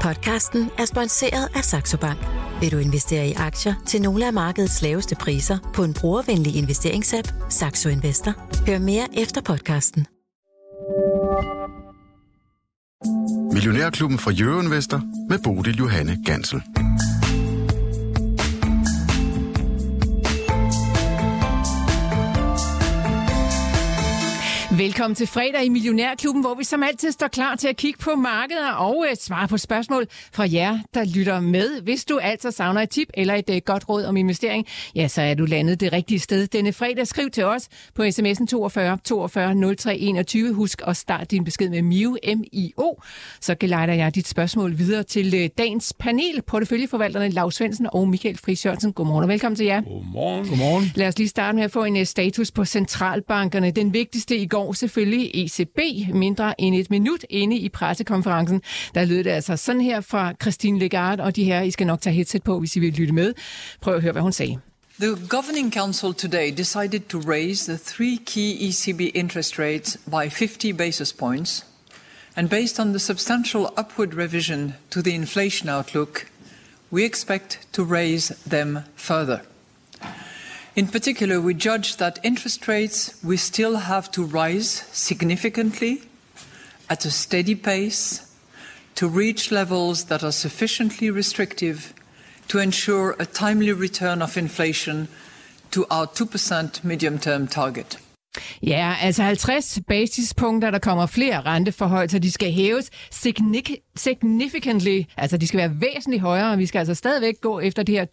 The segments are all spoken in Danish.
Podcasten er sponsoreret af Saxo Bank. Vil du investere i aktier til nogle af markedets laveste priser på en brugervenlig investeringsapp, Saxo Investor? Hør mere efter podcasten. Millionærklubben fra Jørgen Investor med Bodil Johanne Gansel. Velkommen til fredag i Millionærklubben, hvor vi som altid står klar til at kigge på markedet og uh, svare på spørgsmål fra jer, der lytter med. Hvis du altså savner et tip eller et uh, godt råd om investering, ja, så er du landet det rigtige sted denne fredag. Skriv til os på sms'en 42 42 03 21. Husk at starte din besked med MIO, M-I-O. Så gelejder jeg dit spørgsmål videre til uh, dagens panel, porteføljeforvalterne Lars Svendsen og Michael Friis Jørgensen. Godmorgen og velkommen til jer. Godmorgen. Godmorgen. Lad os lige starte med at få en status på centralbankerne. Den vigtigste i går selvfølgelig ECB, mindre end et minut inde i pressekonferencen. Der lød det altså sådan her fra Christine Lagarde, og de her, I skal nok tage headset på, hvis I vil lytte med. Prøv at høre, hvad hun sagde. The Governing Council today decided to raise the three key ECB interest rates by 50 basis points. And based on the substantial upward revision to the inflation outlook, we expect to raise them further. In particular, we judge that interest rates will still have to rise significantly at a steady pace to reach levels that are sufficiently restrictive to ensure a timely return of inflation to our 2% medium term target. Ja, altså 50 basispunkter, der kommer flere renteforhold, så de skal hæves significantly, altså de skal være væsentligt højere, og vi skal altså stadigvæk gå efter det her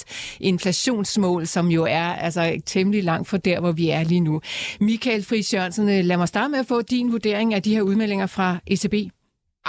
2% inflationsmål, som jo er altså temmelig langt fra der, hvor vi er lige nu. Michael Friis Jørgensen, øh, lad mig starte med at få din vurdering af de her udmeldinger fra ECB.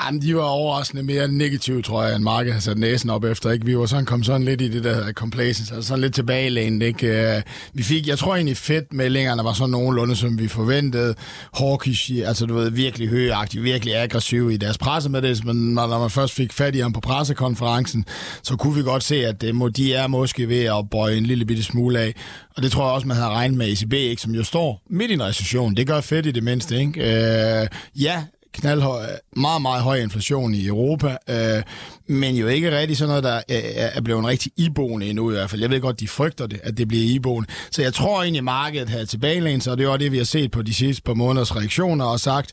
Jamen, de var overraskende mere negative, tror jeg, end Marke har sat næsen op efter. Ikke? Vi var sådan, kom sådan lidt i det, der hedder complacence, altså sådan lidt tilbagelænet. Ikke? Øh, vi fik, jeg tror egentlig fedt meldingerne var sådan nogenlunde, som vi forventede. Hawkish, altså du ved, virkelig højagtige, virkelig aggressive i deres pressemeddelelse, men når man først fik fat i ham på pressekonferencen, så kunne vi godt se, at det, de er måske ved at bøje en lille bitte smule af. Og det tror jeg også, man havde regnet med ECB, ikke? som jo står midt i en recession. Det gør fedt i det mindste. Ikke? Øh, ja, knaldhøj, meget, meget høj inflation i Europa, øh, men jo ikke rigtig sådan noget, der er, er blevet rigtig iboende endnu i hvert fald. Jeg ved godt, de frygter det, at det bliver iboende. Så jeg tror egentlig, at markedet har tilbagelænt sig, og det er også det, vi har set på de sidste par måneders reaktioner, og sagt,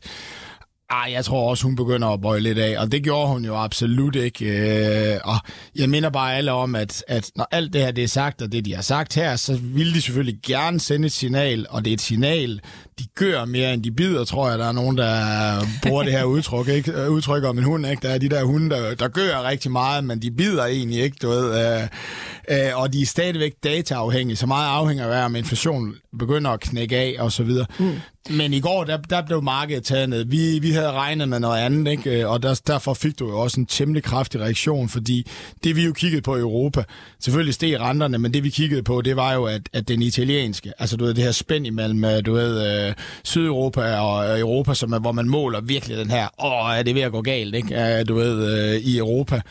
Ah, jeg tror også, hun begynder at bøje lidt af, og det gjorde hun jo absolut ikke. Øh, og jeg minder bare alle om, at, at når alt det her det er sagt, og det de har sagt her, så vil de selvfølgelig gerne sende et signal, og det er et signal, de gør mere end de bider, tror jeg. Der er nogen, der bruger det her udtryk, ikke? Øh, udtryk om en hund. Ikke? Der er de der hunde, der, der gør rigtig meget, men de bider egentlig ikke, du ved. Øh, øh, og de er stadigvæk dataafhængige, så meget afhænger af, om inflationen begynder at knække af og så videre. Mm. Men i går, der, der blev markedet taget ned. Vi, vi havde regnet med noget andet, ikke? og der, derfor fik du jo også en temmelig kraftig reaktion, fordi det vi jo kiggede på i Europa, selvfølgelig steg renterne, men det vi kiggede på, det var jo, at, at den italienske, altså du ved, det her spænd imellem, du ved, Sydeuropa og Europa, som er, hvor man måler virkelig den her, åh, er det ved at gå galt, ikke? du ved, i Europa.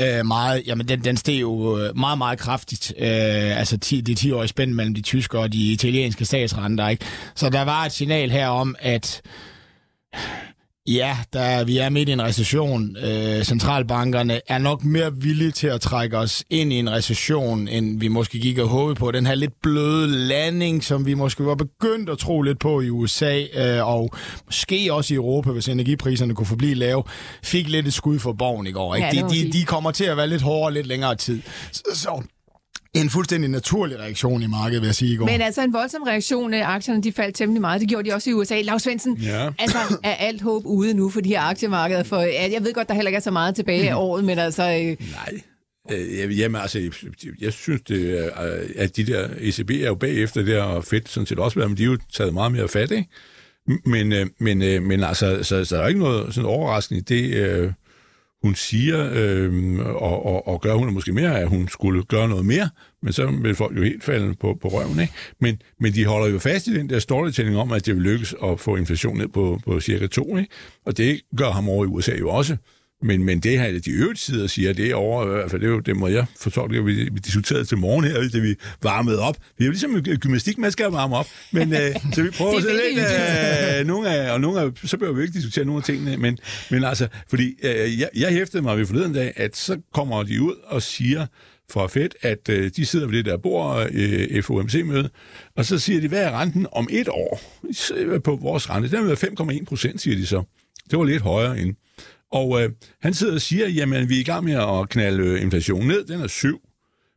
Øh, meget, jamen den, den steg jo øh, meget, meget kraftigt. Øh, altså ti, det 10 årige spænd mellem de tyske og de italienske statsrenter. Ikke? Så der var et signal her om, at Ja, der, vi er midt i en recession. Øh, centralbankerne er nok mere villige til at trække os ind i en recession, end vi måske gik og håbede på. Den her lidt bløde landing, som vi måske var begyndt at tro lidt på i USA, øh, og måske også i Europa, hvis energipriserne kunne forblive lave, fik lidt et skud for borgen i går. Ikke? Ja, de, de, de kommer til at være lidt hårdere lidt længere tid. Så, så en fuldstændig naturlig reaktion i markedet, vil jeg sige i går. Men altså en voldsom reaktion. Aktierne de faldt temmelig meget. Det gjorde de også i USA. Lars Svendsen, ja. altså er alt håb ude nu for de her aktiemarkeder? For, jeg ved godt, der heller ikke er så meget tilbage af året, men altså... Øh... Nej. Øh, jamen altså, jeg, synes, det, at de der ECB er jo bagefter det her fedt sådan set også, men de er jo taget meget mere fat, ikke? Men, øh, men, øh, men altså, så, så er der ikke noget sådan overraskende i det, hun siger, øh, og, og, og gør hun måske mere, at hun skulle gøre noget mere, men så vil folk jo helt falde på, på røven. Ikke? Men, men de holder jo fast i den der storytelling om, at det vil lykkes at få inflation ned på, på cirka 2, ikke? og det gør ham over i USA jo også. Men, men det her, de øvrige sider siger, det er over, i hvert fald det, er jo, det må jeg fortolke, vi, vi diskuterede til morgen her, da vi varmede op. Vi er jo ligesom gymnastik, man skal varme op. Men, øh, så vi prøver at lidt, øh, nogle af, og nogle af, så behøver vi ikke diskutere nogle af tingene, men, men altså, fordi øh, jeg, jeg hæftede mig ved forleden dag, at så kommer de ud og siger, fra Fed, at øh, de sidder ved det der bord, øh, FOMC-møde, og så siger de, hvad er renten om et år på vores rente? Den er 5,1 procent, siger de så. Det var lidt højere end. Og øh, han sidder og siger, jamen vi er i gang med at knalde øh, inflationen ned, den er 7,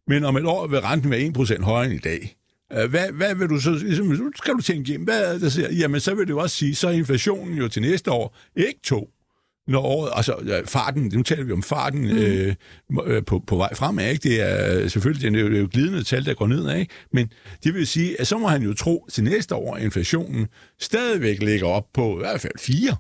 men om et år vil renten være 1 procent højere end i dag. Øh, hvad, hvad vil du så, ligesom, skal du tænke hjem, hvad er det, der siger? Jamen, så vil det jo også sige, så er inflationen jo til næste år ikke 2, når året, altså farten, nu taler vi om farten mm. øh, øh, på, på vej fremad, ikke? det er selvfølgelig det er jo, det er jo glidende tal, der går nedad, ikke? men det vil sige, at så må han jo tro til næste år, at inflationen stadigvæk ligger op på i hvert fald 4,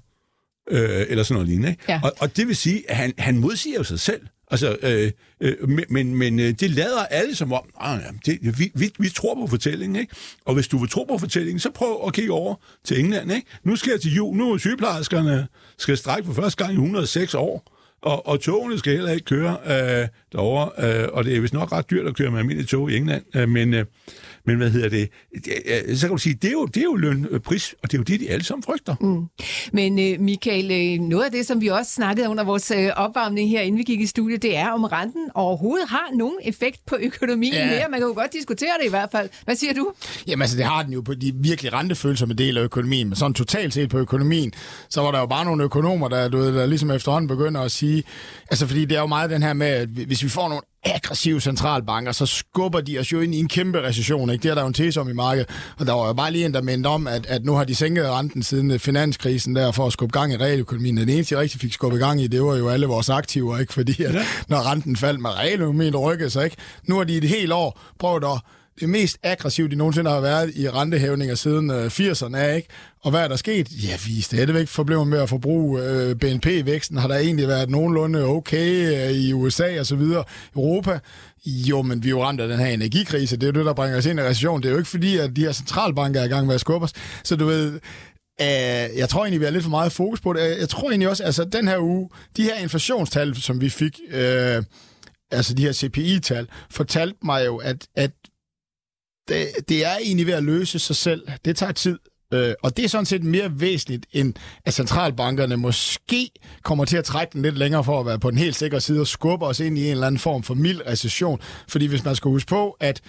øh, eller sådan noget lignende. Ikke? Ja. Og, og det vil sige, at han, han modsiger jo sig selv. Altså, øh, øh, men, men, øh, det lader alle som om, ah, det, vi, vi, vi tror på fortællingen, ikke? Og hvis du vil tro på fortællingen, så prøv at kigge over til England, ikke? Nu skal jeg til jul, nu er sygeplejerskerne skal strække for første gang i 106 år, og, og togene skal heller ikke køre øh, derovre, øh, og det er vist nok ret dyrt at køre med almindelige tog i England, øh, men... Øh, men hvad hedder det? Så kan du sige, det er jo, det er jo løn og pris, og det er jo det, de alle sammen frygter. Mm. Men uh, Michael, uh, noget af det, som vi også snakkede under vores opvarmning her, inden vi gik i studiet, det er, om renten overhovedet har nogen effekt på økonomien ja. mere. Man kan jo godt diskutere det i hvert fald. Hvad siger du? Jamen altså, det har den jo på de virkelig rentefølsomme del af økonomien, men sådan totalt set på økonomien, så var der jo bare nogle økonomer, der, du ved, der ligesom efterhånden begynder at sige, altså fordi det er jo meget den her med, at hvis vi får nogle aggressive centralbanker, så skubber de os jo ind i en kæmpe recession. Ikke? Det er der jo en tese om i markedet. Og der var jo bare lige en, der mindte om, at, at nu har de sænket renten siden øh, finanskrisen der for at skubbe gang i realøkonomien. Den eneste, jeg rigtig fik skubbet gang i, det var jo alle vores aktiver, ikke? fordi at, ja. når renten faldt med realøkonomien rykkede sig. Ikke? Nu har de et helt år prøvet at det mest aggressivt, de nogensinde har været i rentehævninger siden øh, 80'erne ikke? Og hvad er der sket? Ja, vi er stadigvæk forblevet med at forbruge. Øh, BNP-væksten har der egentlig været nogenlunde okay øh, i USA og så videre. Europa, jo, men vi er jo ramt af den her energikrise. Det er jo det, der bringer os ind i recession. Det er jo ikke fordi, at de her centralbanker er i gang med at skubbe os. Så du ved, Uh, jeg tror egentlig, vi har lidt for meget fokus på det. Øh, jeg tror egentlig også, altså den her uge, de her inflationstal, som vi fik, uh, altså de her CPI-tal, fortalte mig jo, at, at det, det er egentlig ved at løse sig selv. Det tager tid. Øh, og det er sådan set mere væsentligt, end at centralbankerne måske kommer til at trække den lidt længere for at være på den helt sikre side og skubbe os ind i en eller anden form for mild recession. Fordi hvis man skal huske på, at,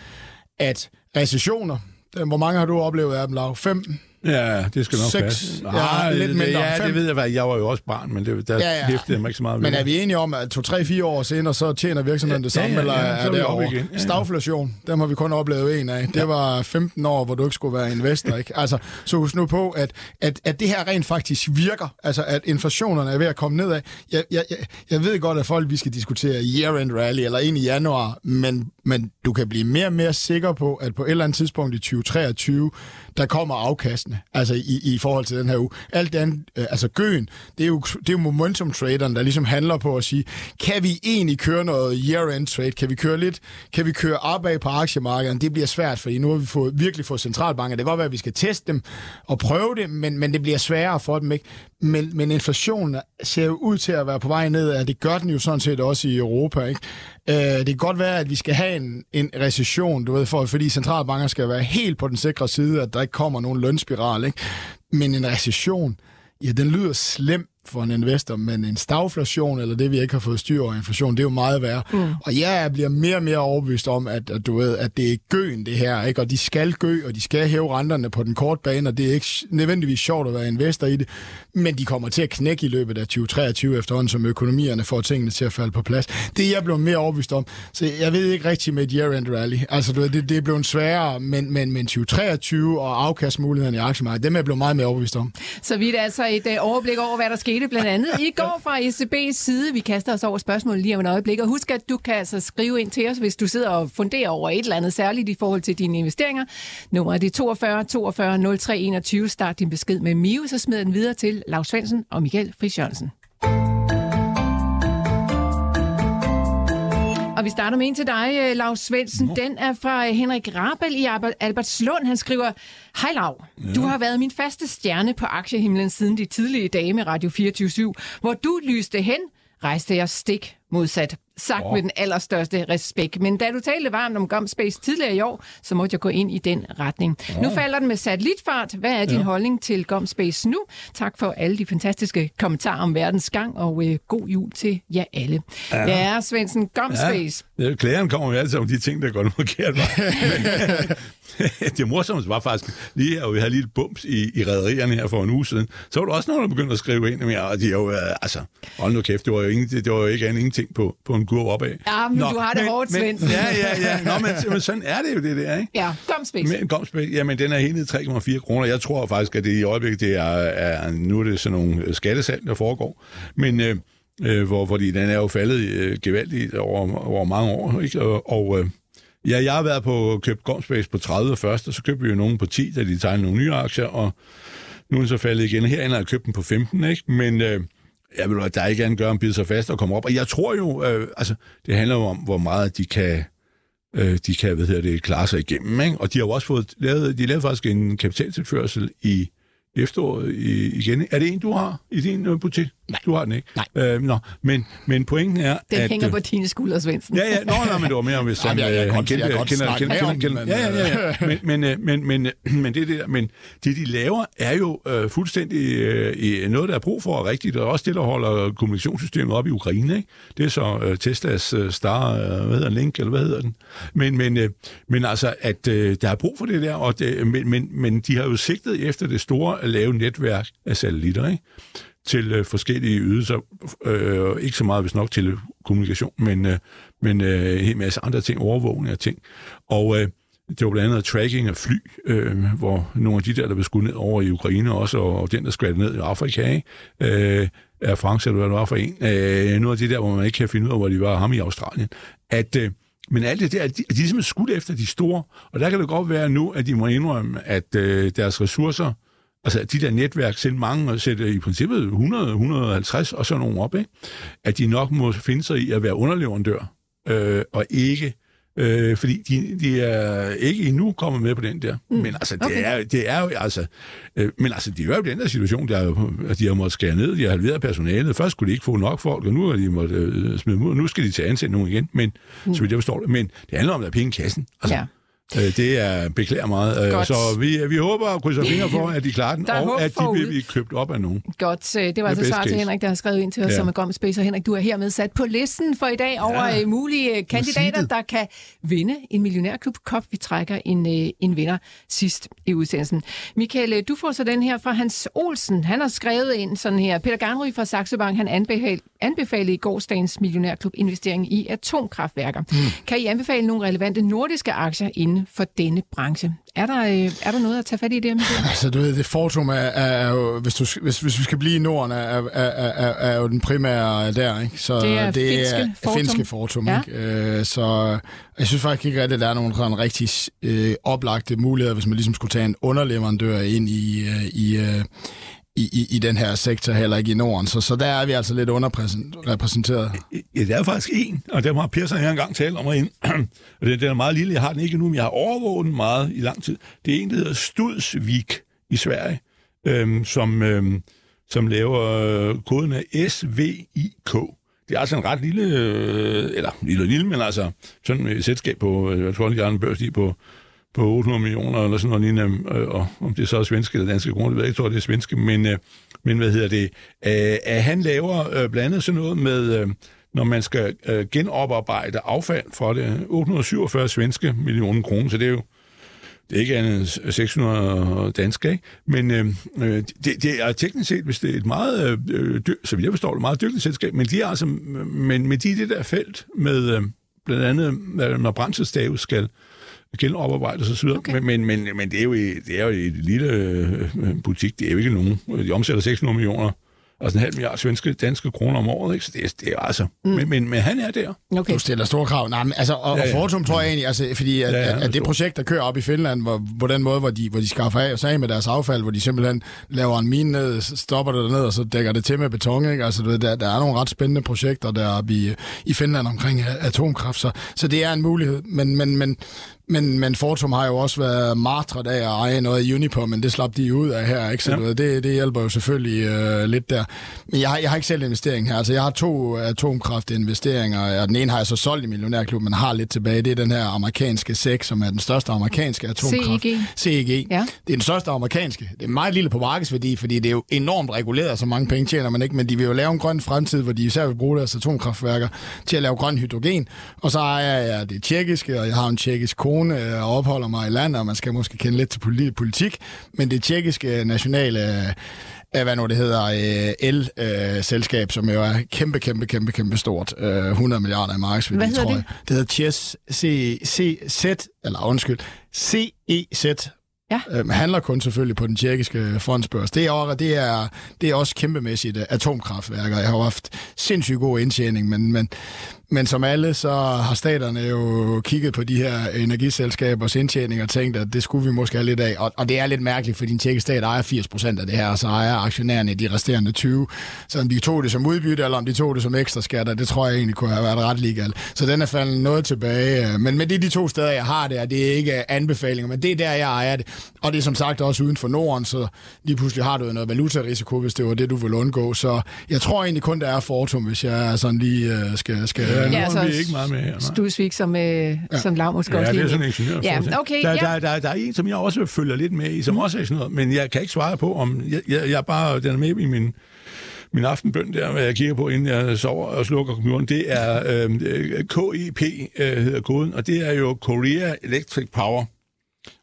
at recessioner, øh, hvor mange har du oplevet af dem, Lav? Fem? Ja, det skal nok 6, passe. Nej, ja, lidt mindre. Ja, det ved jeg, hvad. Jeg var jo også barn, men det, der ja, ja. hæftede jeg mig ikke så meget. Men er vi enige om, at to, tre, fire år senere, så tjener virksomheden det samme, ja, ja, ja, eller er det over? Igen. Ja, ja. Stagflation, dem har vi kun oplevet en af. Det ja. var 15 år, hvor du ikke skulle være investor. Ikke? Altså, så husk nu på, at, at, at det her rent faktisk virker. Altså, at inflationerne er ved at komme nedad. Jeg, jeg, jeg, jeg ved godt, at folk vi skal diskutere year-end rally eller ind i januar, men, men du kan blive mere og mere sikker på, at på et eller andet tidspunkt i 2023, der kommer afkastene, altså i, i forhold til den her uge. Alt andet, øh, altså gøen, det er jo, det er jo momentum-traderen, der ligesom handler på at sige, kan vi egentlig køre noget year-end trade? Kan vi køre lidt, kan vi køre opad på aktiemarkedet? Det bliver svært, fordi nu har vi fået, virkelig fået centralbanker. Det kan godt være, at vi skal teste dem og prøve det, men, men det bliver sværere for dem, ikke? Men, men inflationen ser jo ud til at være på vej ned, og det gør den jo sådan set også i Europa, ikke? Øh, det kan godt være, at vi skal have en, en recession, du ved, for, fordi centralbanker skal være helt på den sikre side, at der ikke kommer nogen lønspiral, ikke? Men en recession, ja, den lyder slem for en investor, men en stagflation, eller det vi ikke har fået styr over inflation, det er jo meget værre. Mm. Og jeg bliver mere og mere overbevist om, at, at, du ved, at det er gøen det her, ikke? og de skal gø, og de skal hæve renterne på den korte bane, og det er ikke nødvendigvis sjovt at være investor i det, men de kommer til at knække i løbet af 2023 efterhånden, som økonomierne får tingene til at falde på plads. Det er jeg blevet mere overbevist om. Så jeg ved ikke rigtig med et year-end rally. Altså, du ved, det, det er blevet sværere, men, men, men 2023 og afkastmulighederne i aktiemarkedet, dem er jeg blevet meget mere overbevist om. Så vi er altså et uh, overblik over, hvad der skete blandt andet i går fra ECB's side. Vi kaster os over spørgsmålet lige om et øjeblik, og husk, at du kan altså skrive ind til os, hvis du sidder og funderer over et eller andet særligt i forhold til dine investeringer. Nummeret er 42 42 03 21. Start din besked med Mio, så smid den videre til Lars Svendsen og Michael Friis Jørgensen. Og vi starter med en til dig, øh, Lars Svendsen. Den er fra øh, Henrik Rabel i Albertslund. Han skriver, Hej Lav, ja. du har været min faste stjerne på aktiehimlen siden de tidlige dage med Radio 24 hvor du lyste hen rejste jeg stik modsat. Sagt oh. med den allerstørste respekt. Men da du talte varmt om Gumspace tidligere i år, så måtte jeg gå ind i den retning. Oh. Nu falder den med satellitfart. Hvad er din ja. holdning til Gumspace nu? Tak for alle de fantastiske kommentarer om verdens gang, og øh, god jul til jer alle. Ja, ja Svendsen, Gumspace. Ja. Klæren kommer jo altid om de ting, der går forkert. det morsomste var faktisk, lige at vi havde lige et bums i, i rædderierne her for en uge siden, så var der også nogen, der begyndte at skrive ind, og de er jo, øh, altså, hold nu kæft, det var jo, ingen, det var jo ikke andet ingenting på, på en kurv opad. Ja, men Nå, du har det men, hårdt, Svend. Ja, ja, ja. Nå, men, men sådan er det jo, det der, ikke? Ja, Gomspace. Men, Gomspace, jamen, den er helt ned 3,4 kroner. Jeg tror faktisk, at det i øjeblikket, det er, er, nu er det sådan nogle skattesalg, der foregår. Men, øh, øh, hvor, fordi den er jo faldet øh, gevaldigt over, over mange år, ikke? Og, og øh, Ja, jeg har været på købt Gomspace på 30 først, og så købte vi jo nogen på 10, da de tegnede nogle nye aktier, og nu er den så faldet igen. Herinde har jeg købt den på 15, ikke? Men øh, jeg vil der ikke andet gøre en bide sig fast og komme op. Og jeg tror jo, øh, altså, det handler jo om, hvor meget de kan, øh, de kan, hvad hedder det, klare sig igennem, ikke? Og de har jo også fået lavet, de lavede faktisk en kapitaltilførsel i efteråret igen. Er det en, du har i din øh, butik? Nej. Du har den ikke? Nej. Øh, nå, men, men pointen er, Den at... hænger på dine skuldre, Svendsen. Ja, ja, nå, nej, men det var mere, hvis han, Jamen, jeg, jeg, han kendte, jeg kender, kender, kender, kender, men, ja, ja, ja, ja. Men, men, men, men, men, det, det, der, men det, de laver, er jo øh, fuldstændig øh, noget, der er brug for, og rigtigt, og også det, der holder kommunikationssystemet op i Ukraine, ikke? Det er så øh, Teslas øh, Star, øh, hvad hedder Link, eller hvad hedder den? Men, men, øh, men altså, at øh, der er brug for det der, og det, men, men, men de har jo sigtet efter det store at lave netværk af satellitter, ikke? Til øh, forskellige ydelser. Øh, ikke så meget, hvis nok til kommunikation, men, øh, men øh, en hel masse andre ting, overvågning af ting. Og øh, det var blandt andet tracking af fly, øh, hvor nogle af de der, der blev skudt ned over i Ukraine også, og, og den, der skvattede ned i Afrika, ikke? Øh, er France, eller hvad det var for en. Øh, nogle af de der, hvor man ikke kan finde ud af, hvor de var ham i Australien. At, øh, men alt det der, de, de er simpelthen skudt efter de store, og der kan det godt være nu, at de må indrømme, at øh, deres ressourcer Altså de der netværk, selv mange og sætte i princippet 100, 150 og sådan nogle op, ikke? at de nok må finde sig i at være underleverandør, øh, og ikke øh, fordi de, de er ikke endnu kommet med på den der. Mm. Men altså, det, okay. er, det er jo altså... Øh, men altså, de er jo i den der situation, der, at de har måttet skære ned, de har halveret personalet. Først skulle de ikke få nok folk, og nu har de måttet øh, smide ud, nu skal de til at ansætte nogen igen. Men, mm. så vidt jeg forstår det. Men det handler om, at der er penge i kassen. Altså, ja. Øh, det er beklager meget. Øh, Godt. Så vi, vi håber og krydser fingre for, at de klarer den, og at de vil blive købt op af nogen. Godt. Øh, det var altså svar til Henrik, der har skrevet ind til os ja. som er Gom Space. Og Henrik, du er hermed sat på listen for i dag over ja. mulige kandidater, der kan vinde en millionærklub Kop. Vi trækker en, en vinder sidst i udsendelsen. Michael, du får så den her fra Hans Olsen. Han har skrevet ind sådan her. Peter Garnry fra Saxo Bank, han anbefal, anbefalede i gårsdagens millionærklub investering i atomkraftværker. Mm. Kan I anbefale nogle relevante nordiske aktier inden inden for denne branche. Er der, øh, er der noget at tage fat i det? Altså, du ved, det Fortum er, er, er jo, hvis, du, hvis, hvis vi skal blive i Norden, er, er, er, er jo den primære der, ikke? Så det er, det finske, er Fortum. finske Fortum, ja. ikke? Øh, så jeg synes faktisk ikke, at der er nogle sådan rigtig øh, oplagte muligheder, hvis man ligesom skulle tage en underleverandør ind i, øh, i, øh, i, i, i den her sektor, heller ikke i Norden. Så, så der er vi altså lidt underrepræsenteret. Ja, der er faktisk en, og der har Persson her engang talt om ind. og den, den er meget lille, jeg har den ikke nu, men jeg har overvåget den meget i lang tid. Det er en, der hedder Studsvik i Sverige, øhm, som, øhm, som laver øh, koden af SVIK. Det er altså en ret lille, øh, eller lille, lille, men altså sådan et selskab på, øh, jeg tror, de har en børs på på 800 millioner eller sådan noget lignende, øh, og om det så er svenske eller danske kroner, det ved jeg ikke, tror det er svenske, men, øh, men hvad hedder det, øh, at han laver øh, blandt andet sådan noget med, øh, når man skal øh, genoparbejde affald for det, 847 svenske millioner kroner, så det er jo det er ikke andet 600 danske, ikke? Men øh, det, det er teknisk set, hvis det er et meget, øh, så jeg forstår det, meget dygtigt selskab, men de er altså, men med de det der felt med øh, blandt andet, når brændselsstave skal genoparbejdes osv. Okay. Men, men, men, men det, er jo, det er jo et lille øh, butik, det er jo ikke nogen. De omsætter 600 millioner altså en halv milliard svenske, danske kroner om året, ikke? Så det, er, det er altså... Mm. Men, men, men han er der. Okay. Du stiller store krav. Nej, men, altså, og, ja, ja. og Fortum tror jeg egentlig, altså, fordi at, ja, ja, at, at det projekt, der kører op i Finland, hvor, på den måde, hvor de, hvor de skaffer af, sig af med deres affald, hvor de simpelthen laver en mine ned, stopper det ned, og så dækker det til med beton, ikke? Altså, der, der er nogle ret spændende projekter deroppe i, i Finland omkring atomkraft, så, så det er en mulighed. Men, men, men, Men, men Fortum har jo også været martret af at eje noget af Uniper, men det slap de ud af her, ikke? Så Ja. det, det hjælper jo selvfølgelig øh, lidt der. Men jeg har, jeg har ikke selv investering her. Altså, jeg har to atomkraftinvesteringer, og den ene har jeg så solgt i Millionærklub, men har lidt tilbage. Det er den her amerikanske SEC, som er den største amerikanske atomkraft. CEG. CEG. Ja. Det er den største amerikanske. Det er meget lille på markedsværdi, fordi det er jo enormt reguleret, så mange penge tjener man ikke, men de vil jo lave en grøn fremtid, hvor de især vil bruge deres atomkraftværker til at lave grøn hydrogen. Og så ejer jeg det tjekkiske, og jeg har en tjekkisk kone øh, og opholder mig i landet, og man skal måske kende lidt til poli- politik, men det tjekkiske nationale øh, hvad nu det hedder, øh, el-selskab, som jo er kæmpe, kæmpe, kæmpe, kæmpe stort. Øh, 100 milliarder i markedsværdi, hedder tror det? jeg. Det hedder Chess C, C, Z, eller undskyld, CEZ. Ja. Øhm, handler kun selvfølgelig på den tjekkiske fondsbørs. Det er, også- det er, det er også kæmpemæssigt øh, atomkraftværker. Jeg har haft sindssygt god indtjening, men, men, men som alle, så har staterne jo kigget på de her energiselskabers indtjening og tænkt, at det skulle vi måske have lidt af. Og, og det er lidt mærkeligt, fordi din tjekkiske stat ejer 80 procent af det her, og så ejer aktionærerne de resterende 20. Så om de tog det som udbytte, eller om de tog det som ekstra skatter, det tror jeg egentlig kunne have været ret legal. Så den er faldet noget tilbage. Øh, men, men det er de to steder, jeg har det, og det er ikke anbefalinger, men det er der, jeg ejer det. Og det er som sagt også uden for Norden, så lige pludselig har du noget valutarisiko, hvis det var det, du vil undgå. Så jeg tror egentlig kun, der er Fortum, hvis jeg sådan lige øh, skal... skal Ja, Ja, ja, altså, vi er ikke meget med her. nej. Studsvik, som, øh, ja. som Lav måske Ja, også det er sådan en ingeniør. Ja, okay, der, ja. Der, der, der er en, som jeg også følger lidt med i, som også er sådan noget, men jeg kan ikke svare på, om... Jeg, jeg, jeg bare... Den er med i min min aftenbøn der, hvad jeg kigger på, inden jeg sover og slukker computeren, det er øh, KEP, øh, hedder koden, og det er jo Korea Electric Power.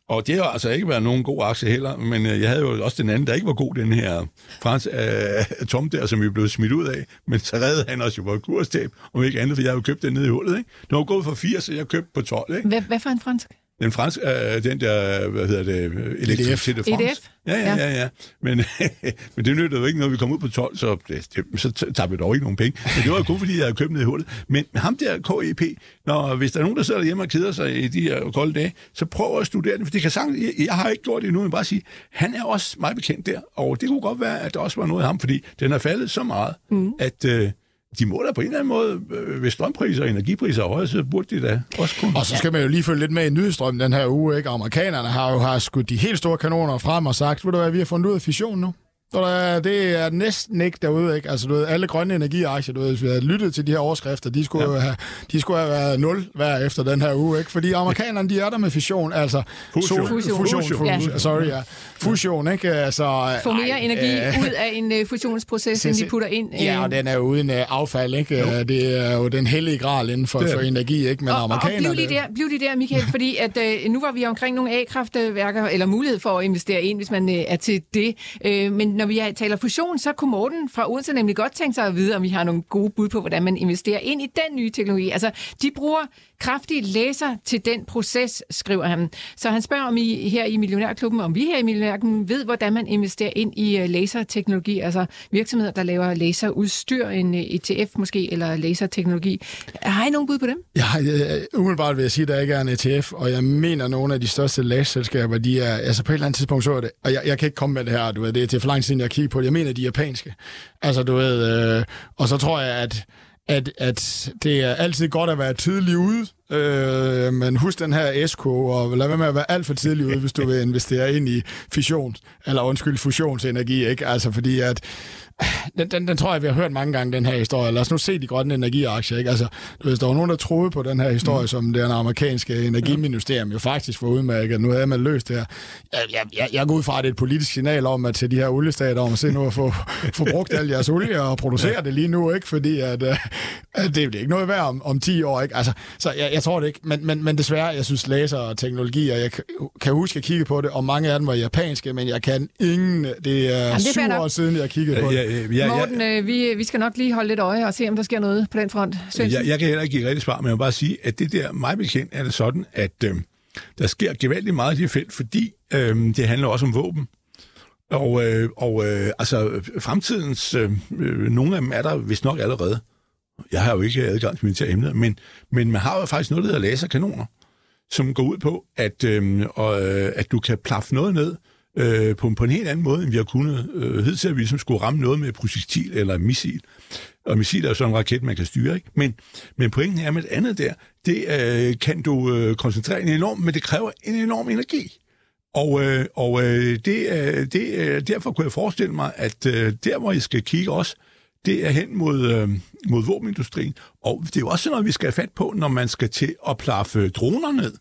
Og det har altså ikke været nogen god aktie heller, men øh, jeg havde jo også den anden, der ikke var god, den her Frans øh, Tom der, som vi blev smidt ud af. Men så reddede han os jo på kurstab, om ikke andet, for jeg havde jo købt den nede i hullet. Ikke? Den var gået for 80, så jeg købte på 12. Ikke? Hvad, hvad for en fransk? Den franske, øh, den der, hvad hedder det, Electricité de France. EDF? Ja, ja, ja, ja. Men, men det nyttede jo ikke, når vi kom ud på 12, så, det, det, så tabte vi dog ikke nogen penge. Men det var jo kun, fordi jeg havde købt ned i hullet. Men ham der KEP, når, hvis der er nogen, der sidder hjemme og keder sig i de her kolde dage, så prøv at studere den, for det kan sagtens, jeg, jeg har ikke gjort det endnu, men bare sige, han er også meget bekendt der, og det kunne godt være, at der også var noget af ham, fordi den er faldet så meget, mm. at øh, de må da på en eller anden måde, øh, hvis strømpriser og energipriser er høje, så burde de da også kunne... Og så skal man jo lige følge lidt med i nyhedsstrømmen den her uge, ikke? Amerikanerne har jo har skudt de helt store kanoner frem og sagt, ved du hvad, vi har fundet ud af fission nu. Så der, det er næsten ikke derude, ikke? Altså, du ved, alle grønne energiaktier, du ved, hvis vi havde lyttet til de her overskrifter, de skulle, ja. have, de skulle have været nul hver efter den her uge, ikke? Fordi amerikanerne, de er der med fission, altså... Fusion. Fusion, Fusion. fusion, Ja. fusion sorry, ja. Fusion, ikke? Altså... Få mere ej, energi øh, ud af en øh, fusionsproces, end de putter ind. Ja, og den er jo uden uh, affald, ikke? Jo. Det er jo den hellige gral inden for, for energi, ikke? Men og, og amerikanerne... bliv lige der, bliv lige der, Michael, fordi at, øh, nu var vi omkring nogle A-kraftværker, eller mulighed for at investere ind, hvis man øh, er til det. Øh, men når vi taler fusion, så kunne Morten fra Odense nemlig godt tænke sig at vide, om vi har nogle gode bud på, hvordan man investerer ind i den nye teknologi. Altså, de bruger kraftige laser til den proces, skriver han. Så han spørger om I her i Millionærklubben, om vi her i Millionærklubben ved, hvordan man investerer ind i øh, laserteknologi, altså virksomheder, der laver laserudstyr, en øh, ETF måske, eller laserteknologi. Har I nogen bud på dem? Ja, øh, umiddelbart vil jeg sige, at der ikke er en ETF, og jeg mener, at nogle af de største laserselskaber, de er, altså på et eller andet tidspunkt så er det, og jeg, jeg kan ikke komme med det her, du ved, det er til for lang tid siden, jeg kigger på det, jeg mener, de japanske. Altså, du ved, øh, og så tror jeg, at, at, at det er altid godt at være tidlig ude, øh, men husk den her SK, og lad være med at være alt for tidlig ude, hvis du vil investere ind i fission, eller undskyld, fusionsenergi, ikke? Altså, fordi at den, den, den tror jeg, vi har hørt mange gange, den her historie. Lad os nu se de grønne energiaktier. Ikke? Altså, du ved, der var nogen, der troede på den her historie, mm. som det amerikanske energiministerium jo faktisk var udmærket. Nu havde man løst det her. Jeg, jeg, jeg, jeg går ud fra, at det er et politisk signal om, at til de her oliestater, om at se nu at få, få brugt al jeres olie og producere det lige nu, ikke? fordi at, uh, at det er ikke noget værd om, om 10 år. Ikke? Altså, så jeg, jeg tror det ikke. Men, men, men desværre, jeg synes laser og teknologi, og jeg kan- huske at kigge på det, og mange af dem var japanske, men jeg kan ingen... Det er, er syv fair nok. år siden, jeg kiggede på det. Ja, ja, Morten, øh, vi, vi skal nok lige holde lidt øje og se, om der sker noget på den front. Jeg, jeg kan heller ikke give rigtigt svar, men jeg vil bare sige, at det der, mig bekendt, er det sådan, at øh, der sker gevaldigt meget i det felt, fordi øh, det handler også om våben. Og, øh, og øh, altså, fremtidens, øh, øh, nogle af dem er der vist nok allerede. Jeg har jo ikke adgang til militære emner, men, men man har jo faktisk noget, der hedder laserkanoner, som går ud på, at, øh, og, øh, at du kan plaffe noget ned øh, på, på en helt anden måde, end vi har kunnet. Øh, hidtil at vi ligesom skulle ramme noget med projektil eller missil. Og missil er jo sådan en raket, man kan styre, ikke? Men, men pointen er med det andet der, det øh, kan du øh, koncentrere en enorm, men det kræver en enorm energi. Og, øh, og øh, det, øh, det, øh, derfor kunne jeg forestille mig, at øh, der, hvor I skal kigge også, det er hen mod, øh, mod våbenindustrien. Og det er jo også noget, vi skal have fat på, når man skal til at plaffe droner ned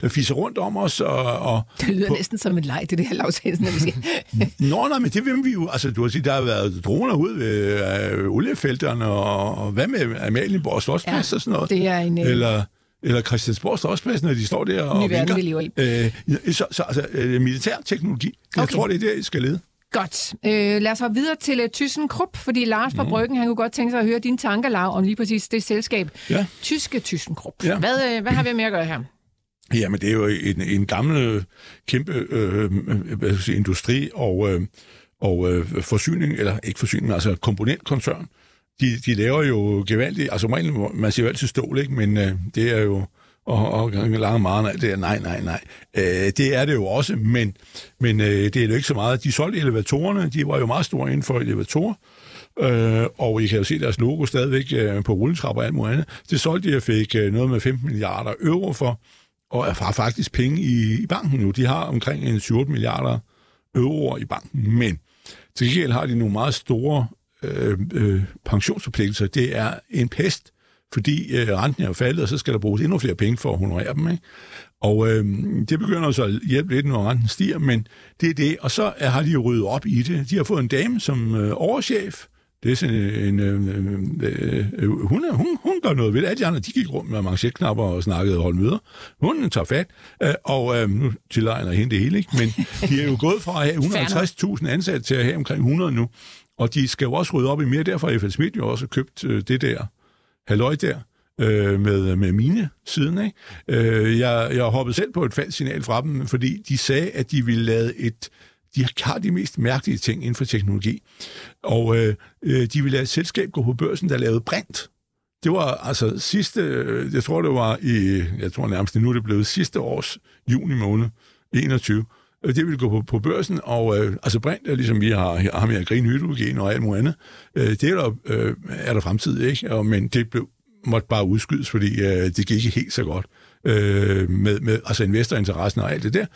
der fiser rundt om os. Og, og det lyder på... næsten som en leg, det det her lavsæsen, når vi siger. Nå, nej, men det vil vi jo. Altså, du har sagt, der har været droner ud ved øh, oliefelterne, og, og hvad med Amalienborg Slottsplads ja, og sådan noget? det er en... Øh... Eller, eller Christiansborg Slottsplads, når de står der og vinker. vi lever i. Øh, så, så altså, øh, militær teknologi, okay. jeg tror, det er der, I skal lede. Godt. Øh, lad os hoppe videre til uh, ThyssenKrupp, fordi Lars fra mm. Bryggen, han kunne godt tænke sig at høre dine tanker, Lav, om lige præcis det selskab. Ja. Tyske ThyssenKrupp. Ja. Hvad, øh, hvad har vi med at gøre her? Jamen, det er jo en, en gammel, kæmpe øh, øh hvad skal sige, industri og, øh, og øh, forsyning, eller ikke forsyning, altså komponentkoncern. De, de laver jo gevaldigt, altså man siger jo altid stål, ikke? men øh, det er jo, og, og lange meget, det er nej, nej, nej. Øh, det er det jo også, men, men øh, det er jo ikke så meget. De solgte elevatorerne, de var jo meget store inden for elevatorer, øh, og I kan jo se deres logo stadigvæk øh, på rulletrapper og alt muligt andet. Det solgte de og fik øh, noget med 15 milliarder euro for, og er faktisk penge i, i banken nu. De har omkring en 7 milliarder euro i banken, men til gengæld har de nogle meget store øh, øh, pensionsforpligtelser. Det er en pest, fordi øh, renten er faldet, og så skal der bruges endnu flere penge for at honorere dem. Ikke? Og øh, det begynder så at hjælpe lidt, når renten stiger, men det er det. Og så har de jo ryddet op i det. De har fået en dame som øh, overchef, det er sådan en... Øh, øh, øh, hun, er, hun, hun gør noget ved det. Alle de andre, de gik rundt med manchetknapper og snakkede og holdt møder. Hun tager fat, øh, og øh, nu tilegner hende det hele, ikke? Men de er jo gået fra at have 150.000 ansatte til at have omkring 100 nu. Og de skal jo også rydde op i mere. Derfor har F.L. Schmidt jo også købt øh, det der halløj der øh, med, med mine siden. Ikke? Øh, jeg, jeg hoppede selv på et falsk signal fra dem, fordi de sagde, at de ville lade et de har de mest mærkelige ting inden for teknologi. Og øh, øh, de ville lade et selskab gå på børsen, der lavede brint. Det var altså sidste, øh, jeg tror det var i, jeg tror nærmest nu er det blevet sidste års juni måned, 21. Øh, det ville gå på, på børsen, og øh, altså brint er ligesom vi har, har med green hydrogen og alt muligt andet. Øh, det er der, øh, er der fremtid, ikke? Og, men det blev, måtte bare udskydes, fordi øh, det gik ikke helt så godt øh, med, med altså investorinteressen og alt det der.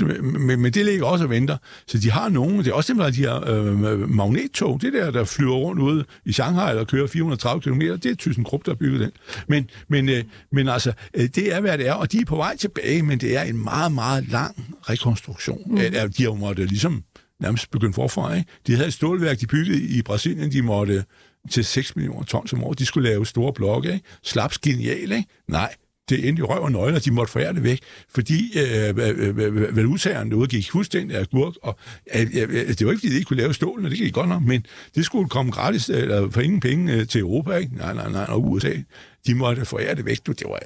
Men, men det ligger også og venter. Så de har nogen, det er også simpelthen de her øh, magnettog, det der, der flyver rundt ude i Shanghai og kører 430 km, det er Thyssen Krupp, der har bygget den. Men, men, øh, men altså, øh, det er, hvad det er, og de er på vej tilbage, men det er en meget, meget lang rekonstruktion. Mm. Øh, de har jo måttet ligesom nærmest begynde forfra. Ikke? De havde et stålværk, de byggede i Brasilien, de måtte til 6 millioner tons om året. De skulle lave store blokke, ikke? Slaps genial, ikke? Nej, det endte i røv og nøgler, de måtte forære det væk, fordi øh, valutaerne derude gik fuldstændig af gurk, og øh, øh, det var ikke, fordi de ikke kunne lave stål, det gik godt nok, men det skulle komme gratis, eller for ingen penge øh, til Europa, ikke? Nej, nej, nej, og USA, de måtte forære det væk, det var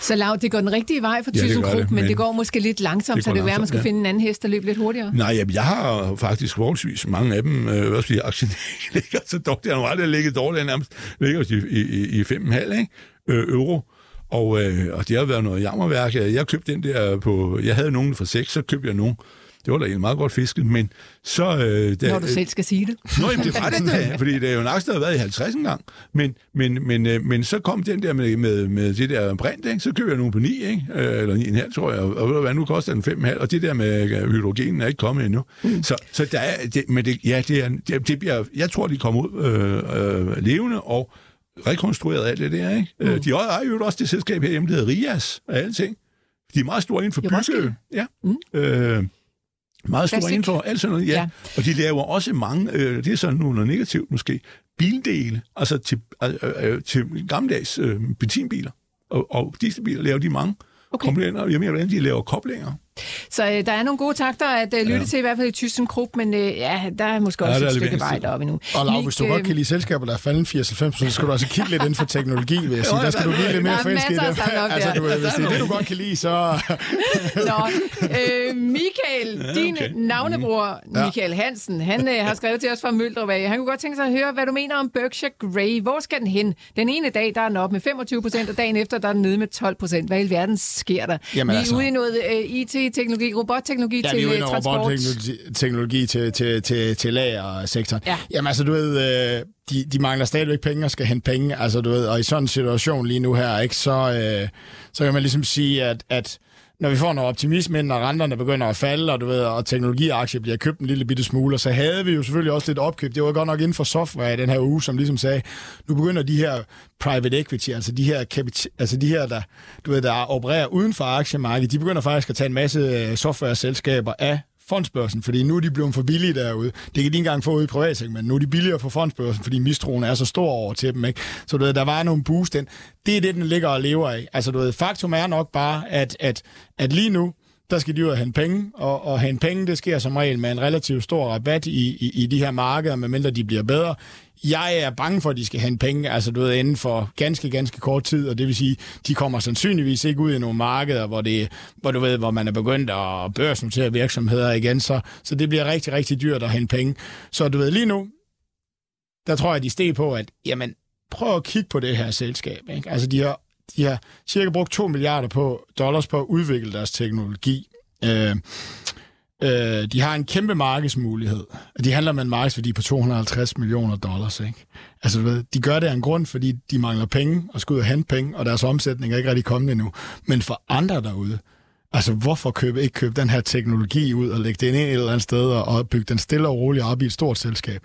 så Lav, det går den rigtige vej for ja, men, men det går måske lidt langsomt, det så det er at man skal ja. finde en anden hest, der løber lidt hurtigere. Nej, jamen, jeg har faktisk forholdsvis mange af dem, øh, også fordi aktierne ligger så dårligt. Det har aldrig ligget dårligt, nærmest ligger i, i, i 5,5 øh, euro. Og, øh, og det har været noget jammerværk. Jeg købte den der på... Jeg havde nogen for 6, så købte jeg nogen. Det var da en meget godt fisket, men så... Øh, der, Når du selv skal sige det. Nå, jamen, det var det da, fordi det er jo en aktie, der har været i 50 gang. Men, men, men, øh, men så kom den der med, med, med det der brint, ikke? så købte jeg nogen på 9, ikke? Øh, eller 9,5, tror jeg. Og hvad nu koster den 5,5, og det der med øh, hydrogenen er ikke kommet endnu. Mm. Så, så der er... Det, men det, ja, det, er, det, det bliver... Jeg tror, de kommer ud øh, øh, levende, og rekonstrueret alt det der, ikke? Mm. De har jo også det selskab herhjemme, der hedder Rias og alle ting. De er meget store inden for bygge. Ja. Mm. Øh, meget store inden for alt sådan noget, ja. ja. Og de laver også mange, øh, det er sådan noget negativt måske, bildele, altså til, øh, øh, til gammeldags øh, benzinbiler og, og dieselbiler laver de mange okay. komponenter. Jeg mener, hvordan de laver koblinger. Så øh, der er nogle gode takter at øh, lytte ja. til, i hvert fald i ThyssenKrupp, men øh, ja, der er måske også ja, et stykke vej deroppe endnu. Og Lav, hvis du øh... godt kan lide selskaber, der er faldet 80-90, så skal du også kigge lidt inden for teknologi, vil jeg sige. Der skal du blive lidt mere forelsket i det. Altså, du, hvis det er det, du godt kan lide, så... Nå, øh, Michael, ja, din okay. navnebror, Michael Hansen, han øh, har skrevet til os fra Møldrevad. Han kunne godt tænke sig at høre, hvad du mener om Berkshire Grey. Hvor skal den hen? Den ene dag, der er den op med 25 procent, og dagen efter, der er den nede med 12 procent. Hvad i verden sker der? Jamen, Vi er altså... ude i noget øh, IT ICT-teknologi, robotteknologi Ja, til vi er jo øh, transport. robotteknologi til, til, til, til lagersektoren. Ja. Jamen altså, du ved, øh, de, de mangler stadigvæk penge og skal hente penge, altså du ved, og i sådan en situation lige nu her, ikke, så, øh, så kan man ligesom sige, at, at når vi får noget optimisme, når renterne begynder at falde, og, du ved, og teknologiaktier bliver købt en lille bitte smule, og så havde vi jo selvfølgelig også lidt opkøb. Det var godt nok inden for software i den her uge, som ligesom sagde, nu begynder de her private equity, altså de her, altså de her der, du ved, der opererer uden for aktiemarkedet, de begynder faktisk at tage en masse øh, software-selskaber af fondsbørsen, fordi nu er de blevet for billige derude. Det kan de ikke engang få ude i privatsegmentet. Nu er de billigere for fondsbørsen, fordi mistroen er så stor over til dem. Ikke? Så du ved, der var nogle boost ind. Det er det, den ligger og lever af. Altså du ved, faktum er nok bare, at, at, at lige nu, der skal de ud og hente penge, og, og hente penge, det sker som regel med en relativt stor rabat i, i, i de her markeder, medmindre de bliver bedre. Jeg er bange for, at de skal hente penge, altså du ved, inden for ganske, ganske kort tid, og det vil sige, de kommer sandsynligvis ikke ud i nogle markeder, hvor, det, hvor du ved, hvor man er begyndt at børsnotere virksomheder igen, så, så det bliver rigtig, rigtig dyrt at hente penge. Så du ved, lige nu, der tror jeg, de steg på, at jamen, prøv at kigge på det her selskab. Ikke? Altså, de har, de har cirka brugt 2 milliarder på dollars på at udvikle deres teknologi. Øh, øh, de har en kæmpe markedsmulighed. De handler med en markedsværdi på 250 millioner dollars. Ikke? Altså, du ved, de gør det af en grund, fordi de mangler penge og skal ud og hente penge, og deres omsætning er ikke rigtig kommet endnu. Men for andre derude, Altså, hvorfor købe, ikke købe den her teknologi ud og lægge den ind et eller andet sted og, bygge den stille og roligt op i et stort selskab?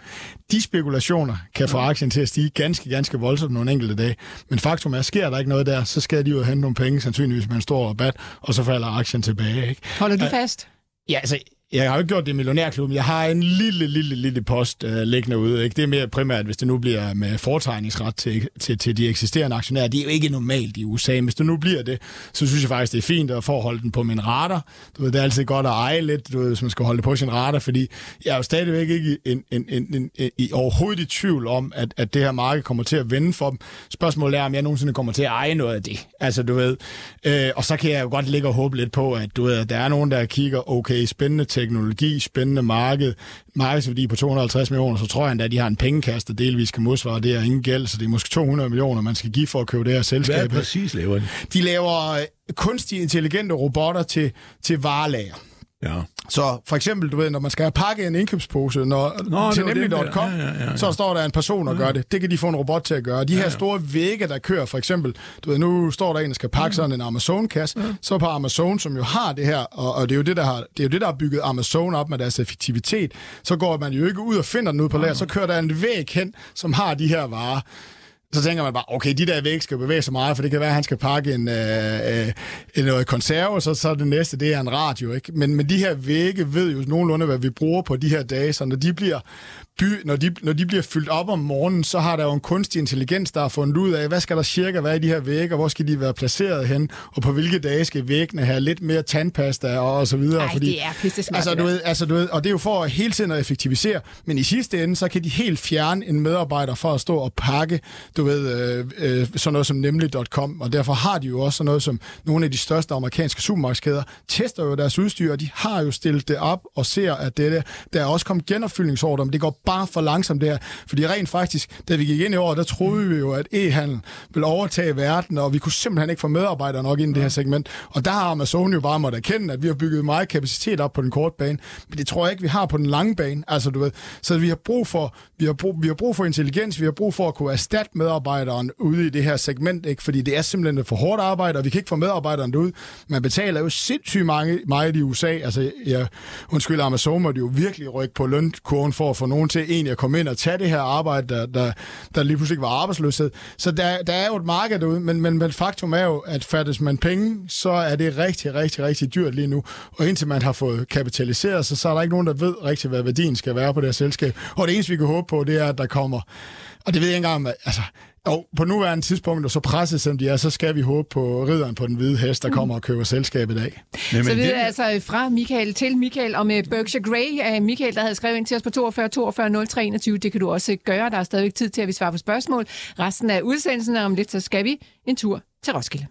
De spekulationer kan få aktien til at stige ganske, ganske voldsomt nogle enkelte dage. Men faktum er, sker der ikke noget der, så skal de ud og hente nogle penge, sandsynligvis med en stor rabat, og så falder aktien tilbage. Ikke? Holder du fast? Ja, altså, jeg har jo ikke gjort det i millionærklubben. Jeg har en lille, lille, lille post øh, liggende ude. Ikke? Det er mere primært, hvis det nu bliver med foretegningsret til, til, til de eksisterende aktionærer. Det er jo ikke normalt i USA. Hvis det nu bliver det, så synes jeg faktisk, det er fint at få den på min radar. Du ved, det er altid godt at eje lidt, du ved, hvis man skal holde det på sin radar, fordi jeg er jo stadigvæk ikke en, en, en, en, en, i overhovedet i tvivl om, at, at det her marked kommer til at vende for dem. Spørgsmålet er, om jeg nogensinde kommer til at eje noget af det. Altså, du ved, øh, og så kan jeg jo godt ligge og håbe lidt på, at, du ved, at der er nogen, der kigger, okay, spændende teknologi, spændende marked, markedsværdi på 250 millioner, så tror jeg endda, at de har en pengekast, der delvis kan modsvare det, og ingen gæld, så det er måske 200 millioner, man skal give for at købe det her Hvad selskab. præcis laver de? De laver øh, kunstige intelligente robotter til, til varelager. Ja. Så for eksempel, du ved, når man skal have pakket en indkøbspose når, Nå, til nemlig.com. Ja, ja, ja, ja. så står der en person og gør det. Det kan de få en robot til at gøre. De her store vægge, der kører, for eksempel, du ved, nu står der en, der skal pakke sådan en Amazon-kasse, så på Amazon, som jo har det her, og, og det er jo det, der har, det er jo det, der har bygget Amazon op med deres effektivitet, så går man jo ikke ud og finder den ud på lager, så kører der en væg hen, som har de her varer. Så tænker man bare, okay, de der væk skal bevæge sig meget, for det kan være, at han skal pakke en, øh, øh, noget konserve, så, så det næste, det er en radio. Ikke? Men, men de her vægge ved jo nogenlunde, hvad vi bruger på de her dage, så når de bliver by, når de, når de bliver fyldt op om morgenen, så har der jo en kunstig intelligens, der har fundet ud af, hvad skal der cirka være i de her vægge, og hvor skal de være placeret hen, og på hvilke dage skal væggene have lidt mere tandpasta og, og så videre. Ej, det er pissesmart, altså, det du ved, altså, du ved, og det er jo for at hele tiden at effektivisere, men i sidste ende, så kan de helt fjerne en medarbejder for at stå og pakke, du ved, øh, øh, sådan noget som nemlig.com, og derfor har de jo også sådan noget som nogle af de største amerikanske supermarkedskæder, tester jo deres udstyr, og de har jo stillet det op og ser, at det der er også kommet genopfyldningsordre, men det går bare for langsomt der, fordi rent faktisk, da vi gik ind i år, der troede vi jo, at e-handel ville overtage verden, og vi kunne simpelthen ikke få medarbejdere nok ind i det her segment, og der har Amazon jo bare måttet erkende, at vi har bygget meget kapacitet op på den korte bane, men det tror jeg ikke, vi har på den lange bane, altså du ved, så vi har brug for, vi har brug, vi har brug for intelligens, vi har brug for at kunne erstatte medarbejderen ude i det her segment, ikke? fordi det er simpelthen et for hårdt arbejde, og vi kan ikke få medarbejderen derud. Man betaler jo sindssygt mange, meget i USA. Altså, jeg, undskyld, Amazon måtte jo virkelig rykke på lønkurven for at få nogen til egentlig at komme ind og tage det her arbejde, der, der, der lige pludselig var arbejdsløshed. Så der, der er jo et marked derude, men, men, men faktum er jo, at fattes man penge, så er det rigtig, rigtig, rigtig dyrt lige nu. Og indtil man har fået kapitaliseret sig, så er der ikke nogen, der ved rigtig, hvad værdien skal være på det her selskab. Og det eneste, vi kan håbe på, det er, at der kommer, og det ved jeg ikke engang, altså, og på nuværende tidspunkt, og så presset som de er, så skal vi håbe på ridderen på den hvide hest, der kommer og køber selskabet af. Jamen, Så vi det, er altså fra Michael til Michael og med Berkshire Grey. Uh, Michael, der havde skrevet ind til os på 42 42 03 21. Det kan du også gøre. Der er stadigvæk tid til, at vi svarer på spørgsmål. Resten af udsendelsen og om lidt, så skal vi en tur til Roskilde.